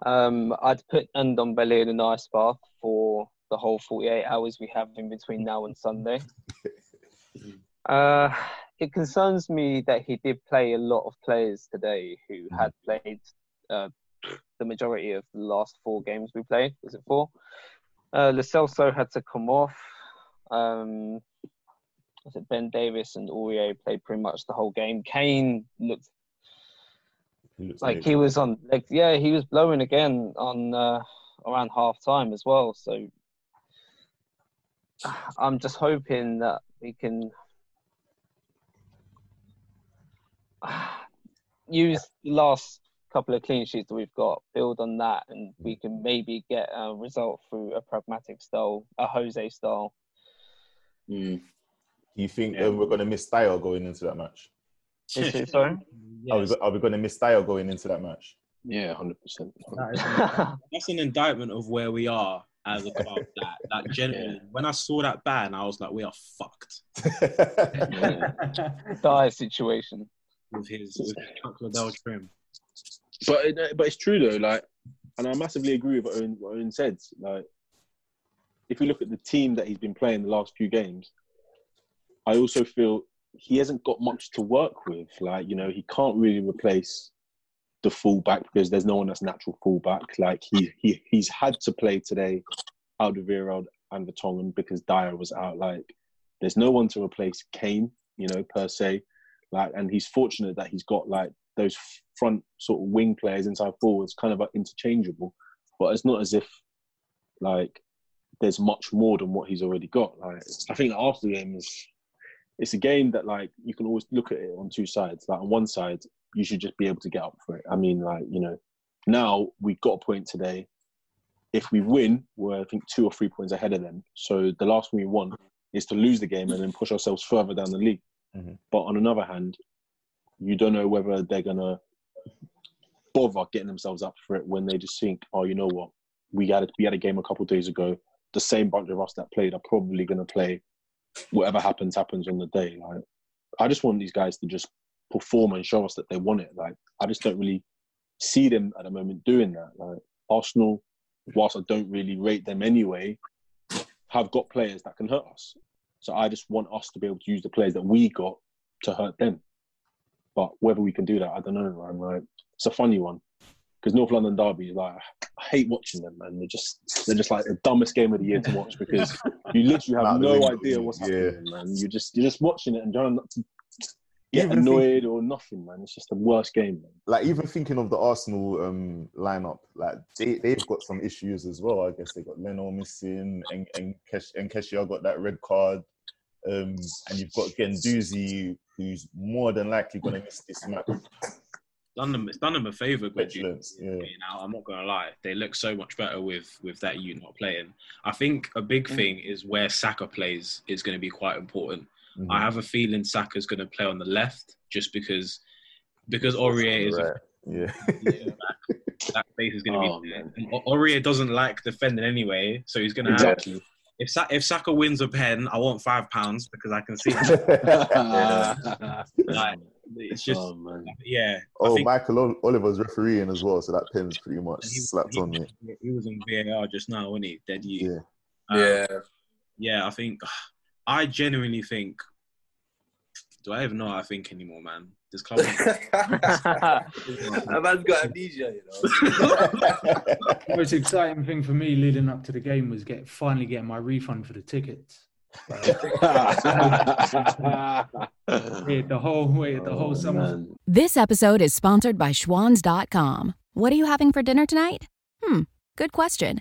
Um, I'd put Ndombele in an ice bath for the whole 48 hours we have in between now and Sunday. Uh, it concerns me that he did play a lot of players today who had played uh, the majority of the last four games we played. Was it four? Uh, Lo Celso had to come off. Um, was it Ben Davies and Aurier played pretty much the whole game. Kane looked like he was on like yeah he was blowing again on uh, around half time as well so i'm just hoping that we can use the last couple of clean sheets that we've got, build on that, and we can maybe get a result through a pragmatic style, a Jose style. Do you think um, we're going to miss Dier going into that match? Is it, sorry? Are we, are we going to miss Dier going into that match? Yeah, hundred percent. That's an indictment of where we are as a club. that that genuinely, when I saw that ban, I was like, we are fucked. Dire situation. With his with Chuck Liddell trim. But but it's true though, like, and I massively agree with what Owen, what Owen said. Like, if we look at the team that he's been playing the last few games, I also feel he hasn't got much to work with. Like, you know, he can't really replace the fullback because there's no one that's natural fullback. Like he he he's had to play today Alderweireld and Vertonghen because Dier was out. Like there's no one to replace Kane, you know, per se. Like and he's fortunate that he's got like those front sort of wing players inside forwards kind of interchangeable. But it's not as if like there's much more than what he's already got. Like I think after the game is it's a game that like you can always look at it on two sides. Like on one side, you should just be able to get up for it. I mean, like you know, now we got a point today. If we win, we're I think two or three points ahead of them. So the last one we want is to lose the game and then push ourselves further down the league. Mm-hmm. But on another hand, you don't know whether they're gonna bother getting themselves up for it when they just think, oh, you know what, we had a, we had a game a couple days ago. The same bunch of us that played are probably gonna play. Whatever happens, happens on the day. Like, I just want these guys to just perform and show us that they want it. Like I just don't really see them at the moment doing that. Like Arsenal, whilst I don't really rate them anyway, have got players that can hurt us. So I just want us to be able to use the players that we got to hurt them. But whether we can do that, I don't know. Man. Like it's a funny one because North London Derby is like I hate watching them, man. They're just they're just like the dumbest game of the year to watch because you literally have no idea what's happening, man. You just you're just watching it and trying not to get Even annoyed or nothing, man. It's just the worst game, man. Like even thinking of the Arsenal um, lineup, like they they've got some issues as well. I guess they got Leno missing, and and Kesh and Keshia got that red card, um, and you've got Guendouzi, who's more than likely going to miss this match. Done them, it's done them a favour, good Petulance, yeah. You know, I'm not gonna lie. They look so much better with with that you not playing. I think a big Mm. thing is where Saka plays is going to be quite important. Mhm. I have a feeling Saka's going to play on the left just because because Aurier is a, Yeah. that space is going to Oh, be there. Aurier doesn't like defending anyway, so he's going to Exactly. have. If Sa- if Saka wins a pen, I want five pounds because I can see. like, it's just Oh, man. yeah. Oh, think Michael Ol- Oliver's refereeing as well, so that pen's pretty much slapped on me. he was on VAR just now, wasn't he? Dead you. Yeah. Um, yeah. Yeah, I think I genuinely think. Do I even know what I think anymore, man? This club. A man's got amnesia, you know. The most exciting thing for me leading up to the game was get finally getting my refund for the tickets. The whole wait the whole summer. This episode is sponsored by Schwans.com. What are you having for dinner tonight? Hmm, good question.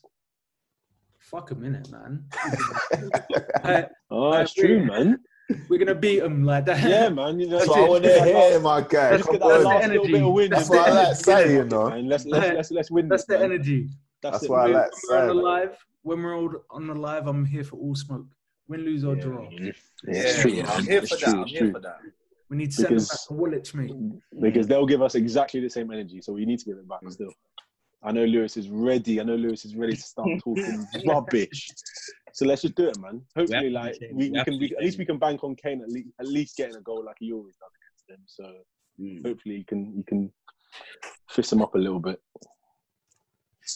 fuck a minute, man. Uh, Oh, that's true, man. We're gonna beat them like that. Yeah, man. You know, That's what I want to hear, my guy. Let's Come get that on. last little bit of win. That's what I like saying, you know. Man, let's let's let's let's win. That's this, the man. energy. That's it. why I When like we're on the live, when we're all on the live, I'm here for all smoke. Win, lose or draw. Yeah, Yeah, it's true. yeah, man. I'm here It's for true, that. I'm here true. for that. We need to send them Because- back to Woolwich, mate. because they'll give us exactly the same energy. So we need to give it back still. I know Lewis is ready. I know Lewis is ready to start talking rubbish. So let's just do it, man. Hopefully, Yeah. like we, we Yeah. can, we, at least we can bank on Kane at least, at least getting a goal like he always does against them. So Hmm. hopefully, you can you can fist him up a little bit.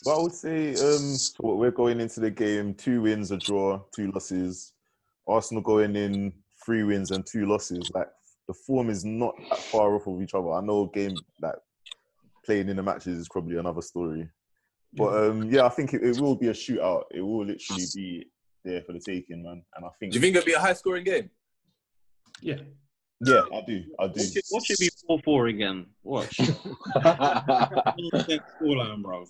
Well, I would say um, what we're going into the game: two wins, a draw, two losses. Arsenal going in three wins and two losses. Like the form is not that far off of each other. I know game like playing in the matches is probably another story, But um, yeah, I think it, it will be a shootout. It will literally be there for the taking, man. And I think. Do you think it'll be a high scoring game? Yeah. Yeah, I do. I do. What should, what should be 4 4 again? Watch. Scoreline, bro.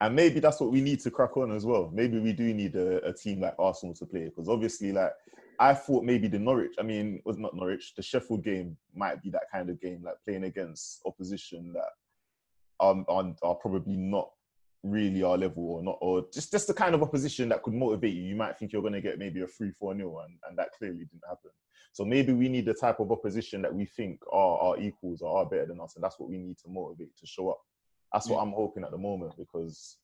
And maybe that's what we need to crack on as well. Maybe we do need a, a team like Arsenal to play because obviously, like I thought, maybe the Norwich. I mean, was not Norwich. The Sheffield game might be that kind of game, like playing against opposition that um are, are probably not really our level or not, or just just the kind of opposition that could motivate you. You might think you're going to get maybe a three four nil, and and that clearly didn't happen. So maybe we need the type of opposition that we think are our equals or are better than us, and that's what we need to motivate to show up. That's what I'm hoping at the moment because,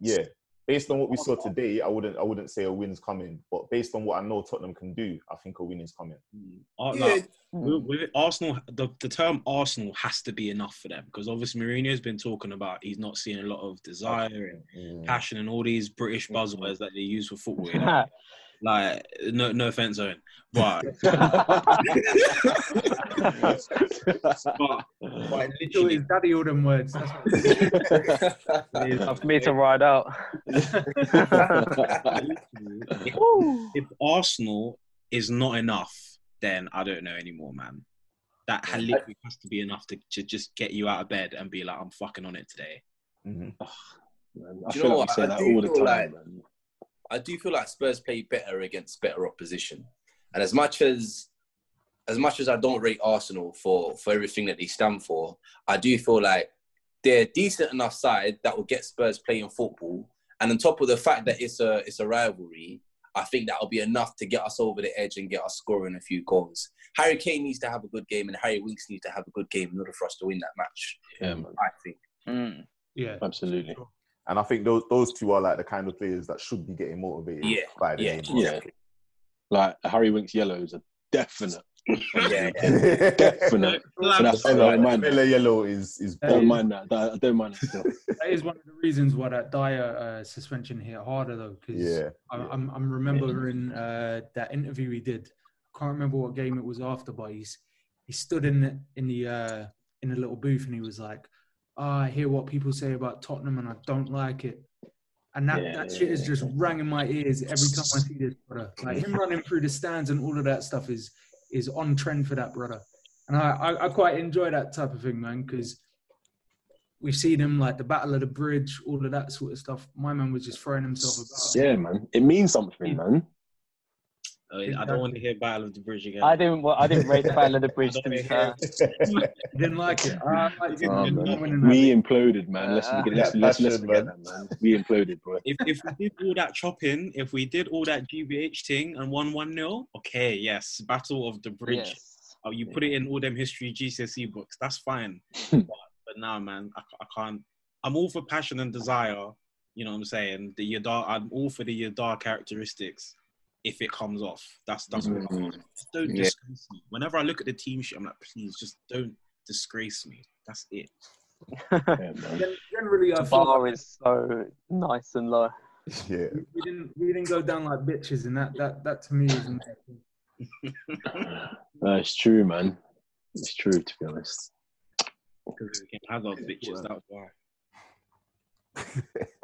yeah, based on what we oh, saw today, I wouldn't I wouldn't say a win's coming, but based on what I know Tottenham can do, I think a win is coming. Uh, like, mm. with, with Arsenal, the, the term Arsenal has to be enough for them because obviously Mourinho's been talking about he's not seeing a lot of desire and mm. passion and all these British buzzwords that they use for football. you know? Like, no, no offense, Owen, but, but, but Literally, his daddy all them words. That's what Enough for me to ride out. if, if Arsenal is not enough, then I don't know anymore, man. That literally has to be enough to, to just get you out of bed and be like, I'm fucking on it today. Mm-hmm. Man, I Do you feel know like what? we say I that all the time. like- man. I do feel like Spurs play better against better opposition. And as much as as much as I don't rate Arsenal for for everything that they stand for, I do feel like they're a decent enough side that will get Spurs playing football. And on top of the fact that it's a it's a rivalry, I think that'll be enough to get us over the edge and get us scoring a few goals. Harry Kane needs to have a good game, and Harry Winks needs to have a good game in order for us to win that match. Yeah, man. I think. Mm. Yeah, absolutely. And I think those those two are like the kind of players that should be getting motivated Yeah, by the yeah, game. Yeah. Like Harry Winks yellow is a definite. Yeah, definite. So that's I don't mind that. yellow is is I don't mind that. I don't mind that still. that is one of the reasons why that Dier uh, suspension hit harder though. Because Yeah. I'm, I'm I'm remembering uh, that interview he did. I can't remember what game it was after, but he's he stood in the, in the uh, in the little booth and he was like, oh, "I hear what people say about Tottenham and I don't like it." And that, Yeah, that yeah, shit is just rang in my ears every time I see this brother. Like him running through the stands and all of that stuff is is on trend for that brother. And I, I, I quite enjoy that type of thing, man, because we've seen him like the Battle of the Bridge, all of that sort of stuff. My man was just throwing himself about. Yeah, man. It means something, man. Uh, I don't want to hear Battle of the Bridge again. I didn't. wa- I didn't rate the Battle of the Bridge to be fair. Didn't like it. Uh, I didn't- Oh, didn't man. that We imploded, man. Let's Uh, let's Yeah, let's, let's passion, forget man. that, man. We imploded, bro. if, if we did all that chopping, if we did all that GBH thing and won 1 0, okay, yes, Battle of the Bridge. Yes. Oh, you put it in all them history GCSE books, that's fine. but, but now, man, I, I can't. I'm all for passion and desire, you know what I'm saying? The Yadar, I'm all for the Yadar characteristics if it comes off. That's that's what mm. I want. Just don't Yeah. disgrace me. Whenever I look at the team sheet, I'm like, please, just don't disgrace me. That's it. Yeah, Generally, I The feel bar like is so nice and low. yeah. we didn't we didn't go down like bitches, and that that that to me is amazing. No, it's true, man. It's true, to be honest. Because we can have those bitches, that's why.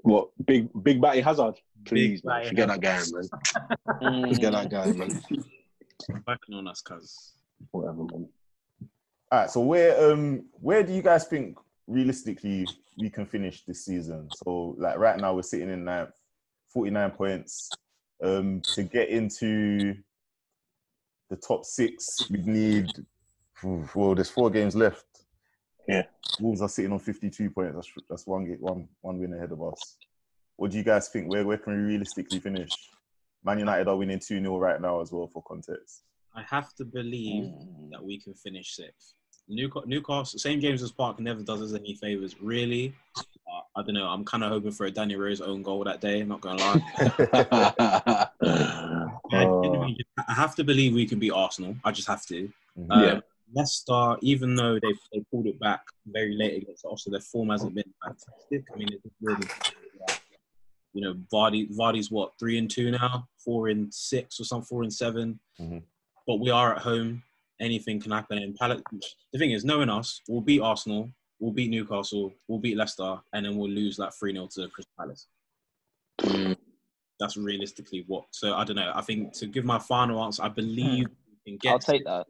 What big big batty Hazard? Please, man. Batty Forget that guy, man. Forget that guy, man. Backing on us, cuz. Whatever, man. All right. So where um where do you guys think realistically we can finish this season? So like right now we're sitting in ninth, 49 points. Um to get into the top six, we need well, there's four games left. Yeah. Wolves are sitting on 52 points. That's that's one ga- one one win ahead of us. What do you guys think? Where where can we realistically finish? Man United are winning 2-0 right now as well for context. I have to believe Mm. that we can finish sixth. Newcastle, Newcastle, St James's Park never does us any favors, really. Uh, I don't know. I'm kind of hoping for a Danny Rose own goal that day. I'm not gonna lie. I genuinely just- I have to believe we can beat Arsenal. I just have to. Um, Yeah. Leicester, even though they they pulled it back very late against Arsenal, their form hasn't been fantastic. I mean, it's really, you know, Vardy Vardy's what three and two now, four and six or something, four and 7 Mhm. But we are at home. Anything can happen. And Palace, the thing is, knowing us, we'll beat Arsenal. we'll beat Newcastle, we'll beat Leicester, and then we'll lose that 3 0 to Crystal Palace. Mm. That's realistically what. So I don't know. I think to give my final answer, I believe we can get. I'll take that.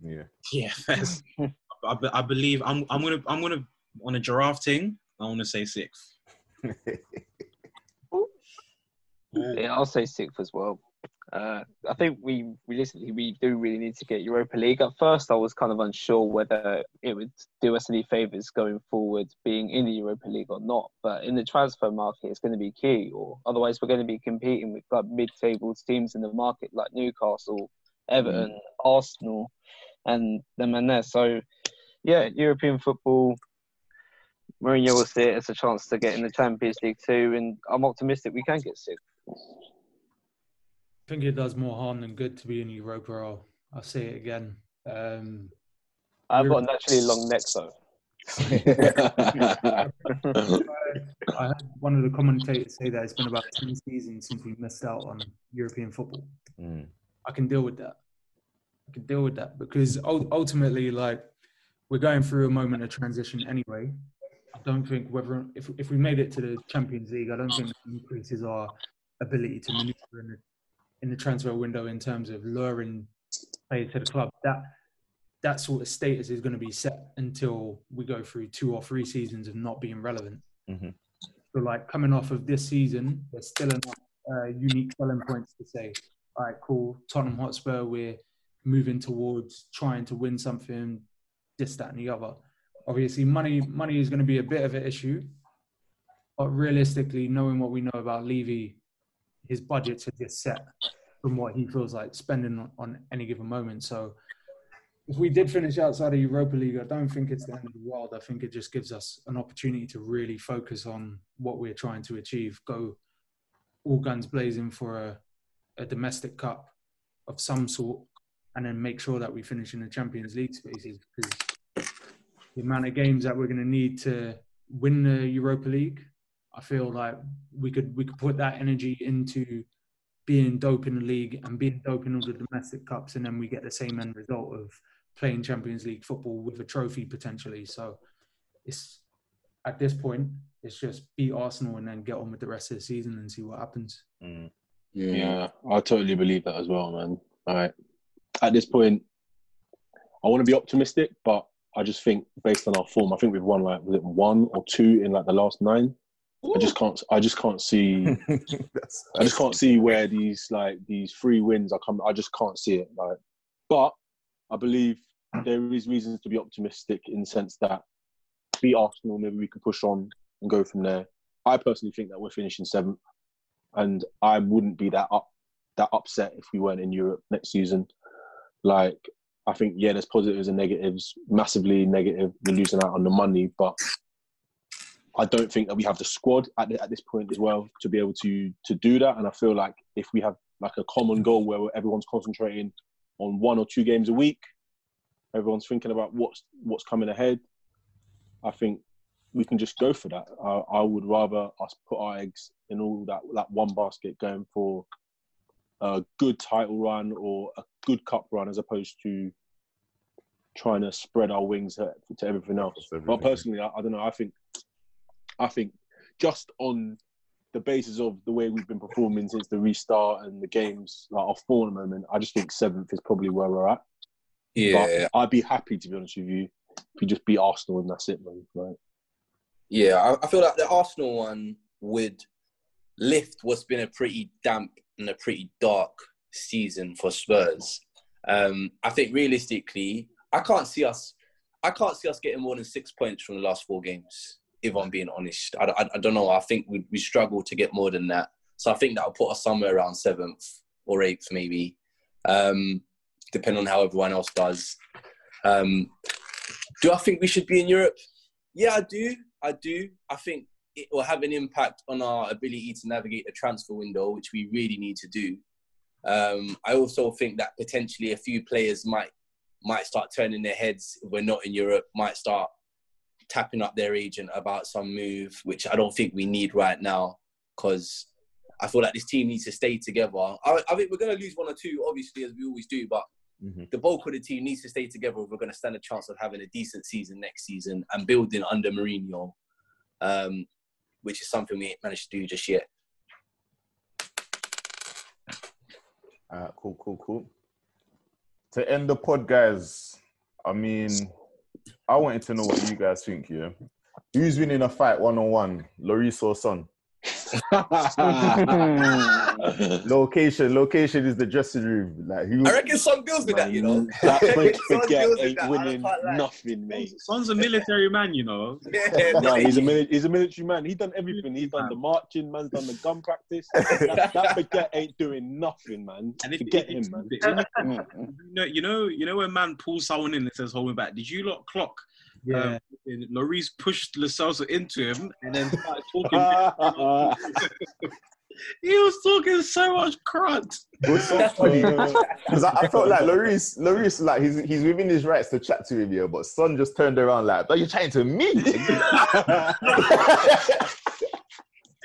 Yeah. Yeah, I, be- I believe I'm. I'm gonna. I'm gonna on a giraffe thing. I want to say sixth. Yeah, I'll say sixth as well. Uh, I think we realistically we do really need to get Europa League. At first, I was kind of unsure whether it would do us any favors going forward, being in the Europa League or not. But in the transfer market, it's going to be key. Or otherwise, we're going to be competing with like mid-table teams in the market like Newcastle, Everton, Arsenal, and them and there. So, yeah, European football. Mourinho will see it as a chance to get in the Champions League too, and I'm optimistic we can get sixth. I think it does more harm than good to be in Europa. I'll, I'll say it again. Um, I've got a naturally long neck though. I heard one of the commentators say that it's been about 10 seasons since we missed out on European football. Mm. I can deal with that. I can deal with that because ultimately, like, we're going through a moment of transition anyway. I don't think whether if if we made it to the Champions League, I don't think it increases our ability to maneuver in the in the transfer window in terms of luring players to the club. That that sort of status is going to be set until we go through two or three seasons of not being relevant. Mhm. So, like coming off of this season, there's still enough uh, unique selling points to say, all right, cool. Tottenham Hotspur, we're moving towards trying to win something, this, that, and the other. Obviously, money money is going to be a bit of an issue, but realistically, knowing what we know about Levy, his budgets are just set from what he feels like spending on, on any given moment. So, if we did finish outside of Europa League, I don't think it's the end of the world. I think it just gives us an opportunity to really focus on what we're trying to achieve. Go all guns blazing for a, a domestic cup of some sort, and then make sure that we finish in the Champions League spaces. Because the amount of games that we're going to need to win the Europa League, I feel like we could we could put that energy into being dope in the league and being dope in all the domestic cups, and then we get the same end result of playing Champions League football with a trophy potentially. So it's at this point, it's just beat Arsenal and then get on with the rest of the season and see what happens. Mm. Yeah, I totally believe that as well, man. All right. At this point, I want to be optimistic, but I just think based on our form, I think we've won like was it one or two in like the last nine. I just can't. I just can't see. I just can't see where these like these three wins are coming. I just can't see it. Like, but I believe there is reasons to be optimistic in the sense that beat Arsenal, maybe we can push on and go from there. I personally think that we're finishing seventh, and I wouldn't be that up that upset if we weren't in Europe next season. Like, I think yeah, there's positives and negatives. Massively negative, we're losing out on the money, but I don't think that we have the squad at, at this point as well to be able to to do that. And I feel like if we have like a common goal where everyone's concentrating on one or two games a week, everyone's thinking about what's what's coming ahead. I think we can just go for that. I, I would rather us put our eggs in all that that one basket, going for a good title run or a good cup run, as opposed to trying to spread our wings to, to everything else. But personally, I, I don't know. I think I think just on the basis of the way we've been performing since the restart and the games, like our form at the moment, I just think seventh is probably where we're at. Yeah. But I'd be happy to be honest with you if you just beat Arsenal and that's it, man. Like, Yeah, I, I feel like the Arsenal one would lift what's been a pretty damp and a pretty dark season for Spurs. Um, I think realistically, I can't see us. I can't see us getting more than six points from the last four games. If I'm being honest, I, I, I don't know. I think we we struggle to get more than that. So I think that'll put us somewhere around seventh or eighth, maybe, um, depending on how everyone else does. Um, do I think we should be in Europe? Yeah, I do. I do. I think it will have an impact on our ability to navigate the transfer window, which we really need to do. Um, I also think that potentially a few players might might start turning their heads if we're not in Europe, might start tapping up their agent about some move, which I don't think we need right now because I feel like this team needs to stay together. I, I think we're going to lose one or two, obviously, as we always do, but Mm-hmm. The bulk of the team needs to stay together if we're going to stand a chance of having a decent season next season and building under Mourinho, um, which is something we managed to do just yet. Right, cool, cool, cool. To end the pod, guys, I mean, I wanted to know what you guys think, yeah? Who's winning a fight one on one, Lloris or Son? location, location is the dressing room. Like who? I reckon Son deals with that, you know. That I reckon Son baguette deals with ain't that, winning nothing, mate. Son's a military man, you know. Yeah, No, he's a mili- he's a military man. He's done everything. He's done the marching, man's done the gun practice. That, that baguette ain't doing nothing, man. And if, Forget if- him, man. you know, you know, you know when man pulls someone in and says hold me back. Did you lot clock? Yeah. Um, Lloris pushed Lascelles into him and then started talking. he was talking so much crud. What's so funny? Because I, I felt like Lloris, Lloris, like he's he's within his rights to chat to him, yeah. But Son just turned around like, "Are you chatting to me?"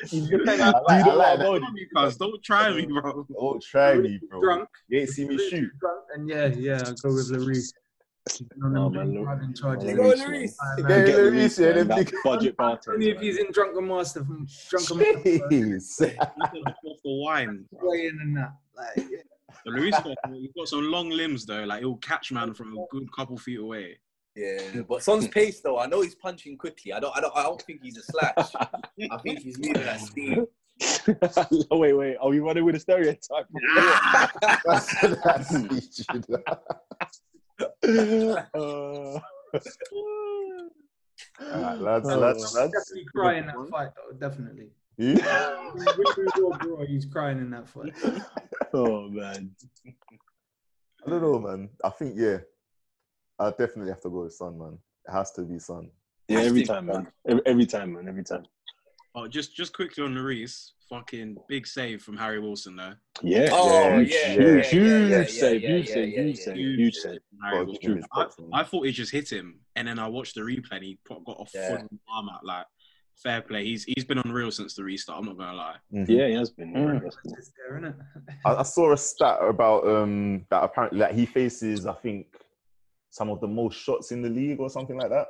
He's looking at- I like- I like that. Cuz, don't try me, bro. Don't try me, bro. Drunk. You ain't see me shoot. And yeah, yeah, I'll go with Lloris. Oh, man, Lo- driving charges. Go Lloris. Go. Lloris, yeah, that budget party. Only if he's in Drunken Master from Drunken Master. Jeez. Off the wine. Way in and that. Like, yeah. So Lloris got, he's got some long limbs though. Like he'll catch man from a good couple feet away. Yeah, but Son's pace though, I know he's punching quickly. I don't, I don't, I don't think he's a slash. I think he's moving at speed. oh, wait, wait. Are we running with a stereotype? That's, that's Egypt. Uh, Alright, lads, Oh. lads, lads. Definitely cry in that fight, though. Definitely. Who? Bro, bro, he's crying in that fight. oh man. I don't know, man. I think yeah, I definitely have to go with Son, man. It has to be Son. Yeah, every time, man. Every, every time, man. Every time. Oh, just just quickly on Lloris, fucking big save from Harry Wilson there. Yeah. Oh, huge, yeah, huge, yeah, huge yeah, yeah, save, huge save, huge save, huge save. Harry Wilson. give him his I, props, man. I thought he just hit him, and then I watched the replay and he got a Yeah. full arm out. Like fair play. He's he's been unreal since the restart. I'm not gonna lie. Mhm. Yeah, he has been. Mm. he has been. It's there. I, I saw a stat about um that apparently like he faces, I think, some of the most shots in the league or something like that.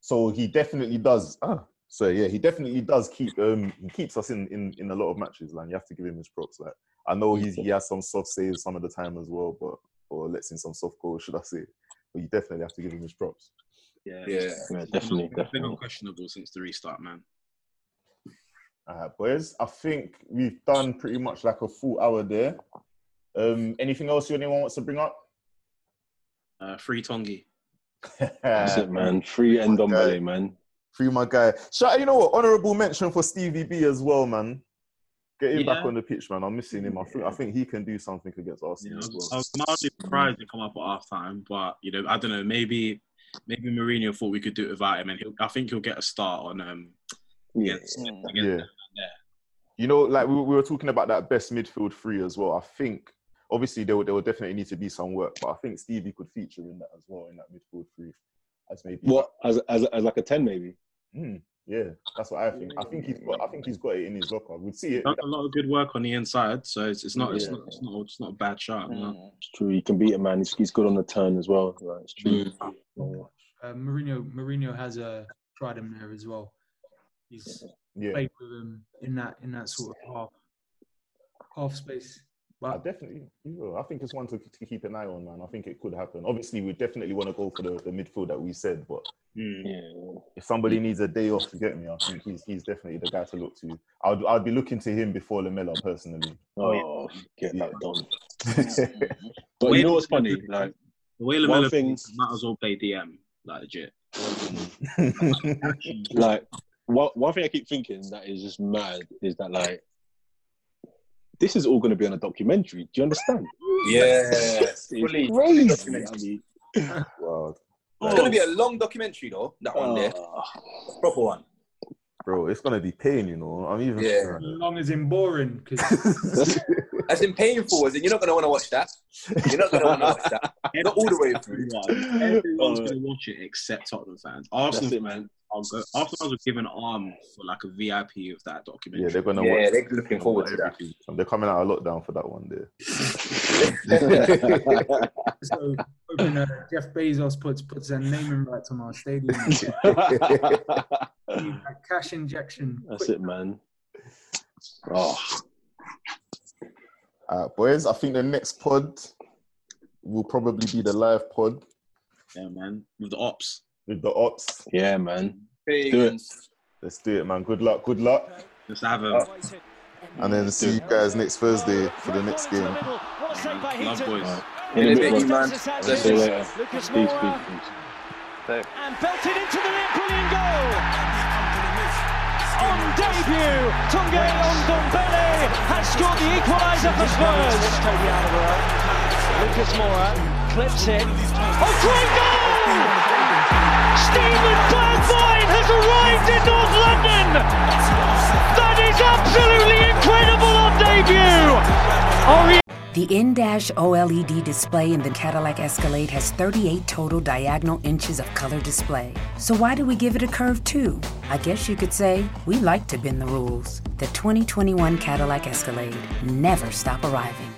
So he definitely does. Ah, so yeah, he definitely does keep um he keeps us in in in a lot of matches, man. You have to give him his props. Like I know he's he has some soft saves some of the time as well, but or lets in some soft goals, should I say? But you definitely have to give him his props. Yeah, Yeah. Yeah, definitely, He's been definitely. unquestionable since the restart, man. All right, boys. I think we've done pretty much like a full hour there. Um, anything else you anyone wants to bring up? Uh, free Tanguy. That's it, man. Free end on man. Free my guy. Shout, you know what? Honorable mention for Stevie B as well, man. Get him back on the pitch, man. I'm missing him. I think I think he can do something against Yeah, Arsenal I as was, well. I was mildly surprised to come up at half time, but you know, I don't know. Maybe maybe Mourinho thought we could do it without him, and he'll, I think he'll get a start on um Yeah. against, against Yeah. there. You know, like we, we were talking about that best midfield three as well. I think obviously there will, there will definitely need to be some work, but I think Stevie could feature in that as well in that midfield three as maybe What as as as like a ten maybe? Mm, yeah, that's what I think. I think he's got I think he's got it in his locker. We'd see it. A lot of good work on the inside, so it's, it's not it's Yeah. not it's not it's not a bad shot. no. It's true. He can beat a man. He's, he's good on the turn as well. Right, it's true. Mm. Uh, Mourinho, Mourinho has uh, tried him there as well. He's Yeah. played with him in that in that sort of half half space. I But definitely, he will. I think it's one to, to keep an eye on, man. I think it could happen. Obviously, we definitely want to go for the, the midfield that we said, but Mm. Yeah. if somebody needs a day off to get me, I think he's he's definitely the guy to look to. I'd I'd be looking to him before Lamela personally. Oh, get that done. But Wait, you know what's funny? Like The way One Lamela thing- plays, might as well play DM, like legit. like one, one thing I keep thinking that is just mad is that like this is all going to be on a documentary. Do you understand? Yes, It's fully. crazy. I mean, wow, It's gonna be a long documentary though. That one there, oh, proper one. bro, it's gonna be pain, you know. I'm even. Yeah. long as in boring because As in painful, as in you're not gonna want to watch that. You're not gonna want to watch that. Not all the way through. Everyone's gonna watch it except Tottenham fans. Arsenal, it, man. I'll go. Arsenal will give an arm for like a VIP of that documentary. Yeah, they're gonna. Yeah, watch, they're looking forward to that. everything. They're coming out of lockdown for that one there. So hoping uh, Jeff Bezos puts puts their naming rights on our stadium. Cash injection. That's it, man. Oh, Uh, boys, I think the next pod will probably be the live pod Yeah, man. With the ops. with the ops. yeah, man. Pagans. Let's do it, man. Good luck. Good luck. Let's have a uh, And then see you guys next Thursday for the next game. love boys. In a bit, Big man. man. See you later. Peace, peace, peace. And belted into the net, brilliant goal! On debut, Tanguy Ndombele has scored the equaliser for Spurs. Lucas Moura clips it. Oh, great goal! Stephen has arrived in North London! That is absolutely incredible on debut! Oh, Ori- The in-dash OLED display in the Cadillac Escalade has 38 total diagonal inches of color display. So why do we give it a curve too? I guess you could say we like to bend the rules. The 2021 Cadillac Escalade never stop arriving.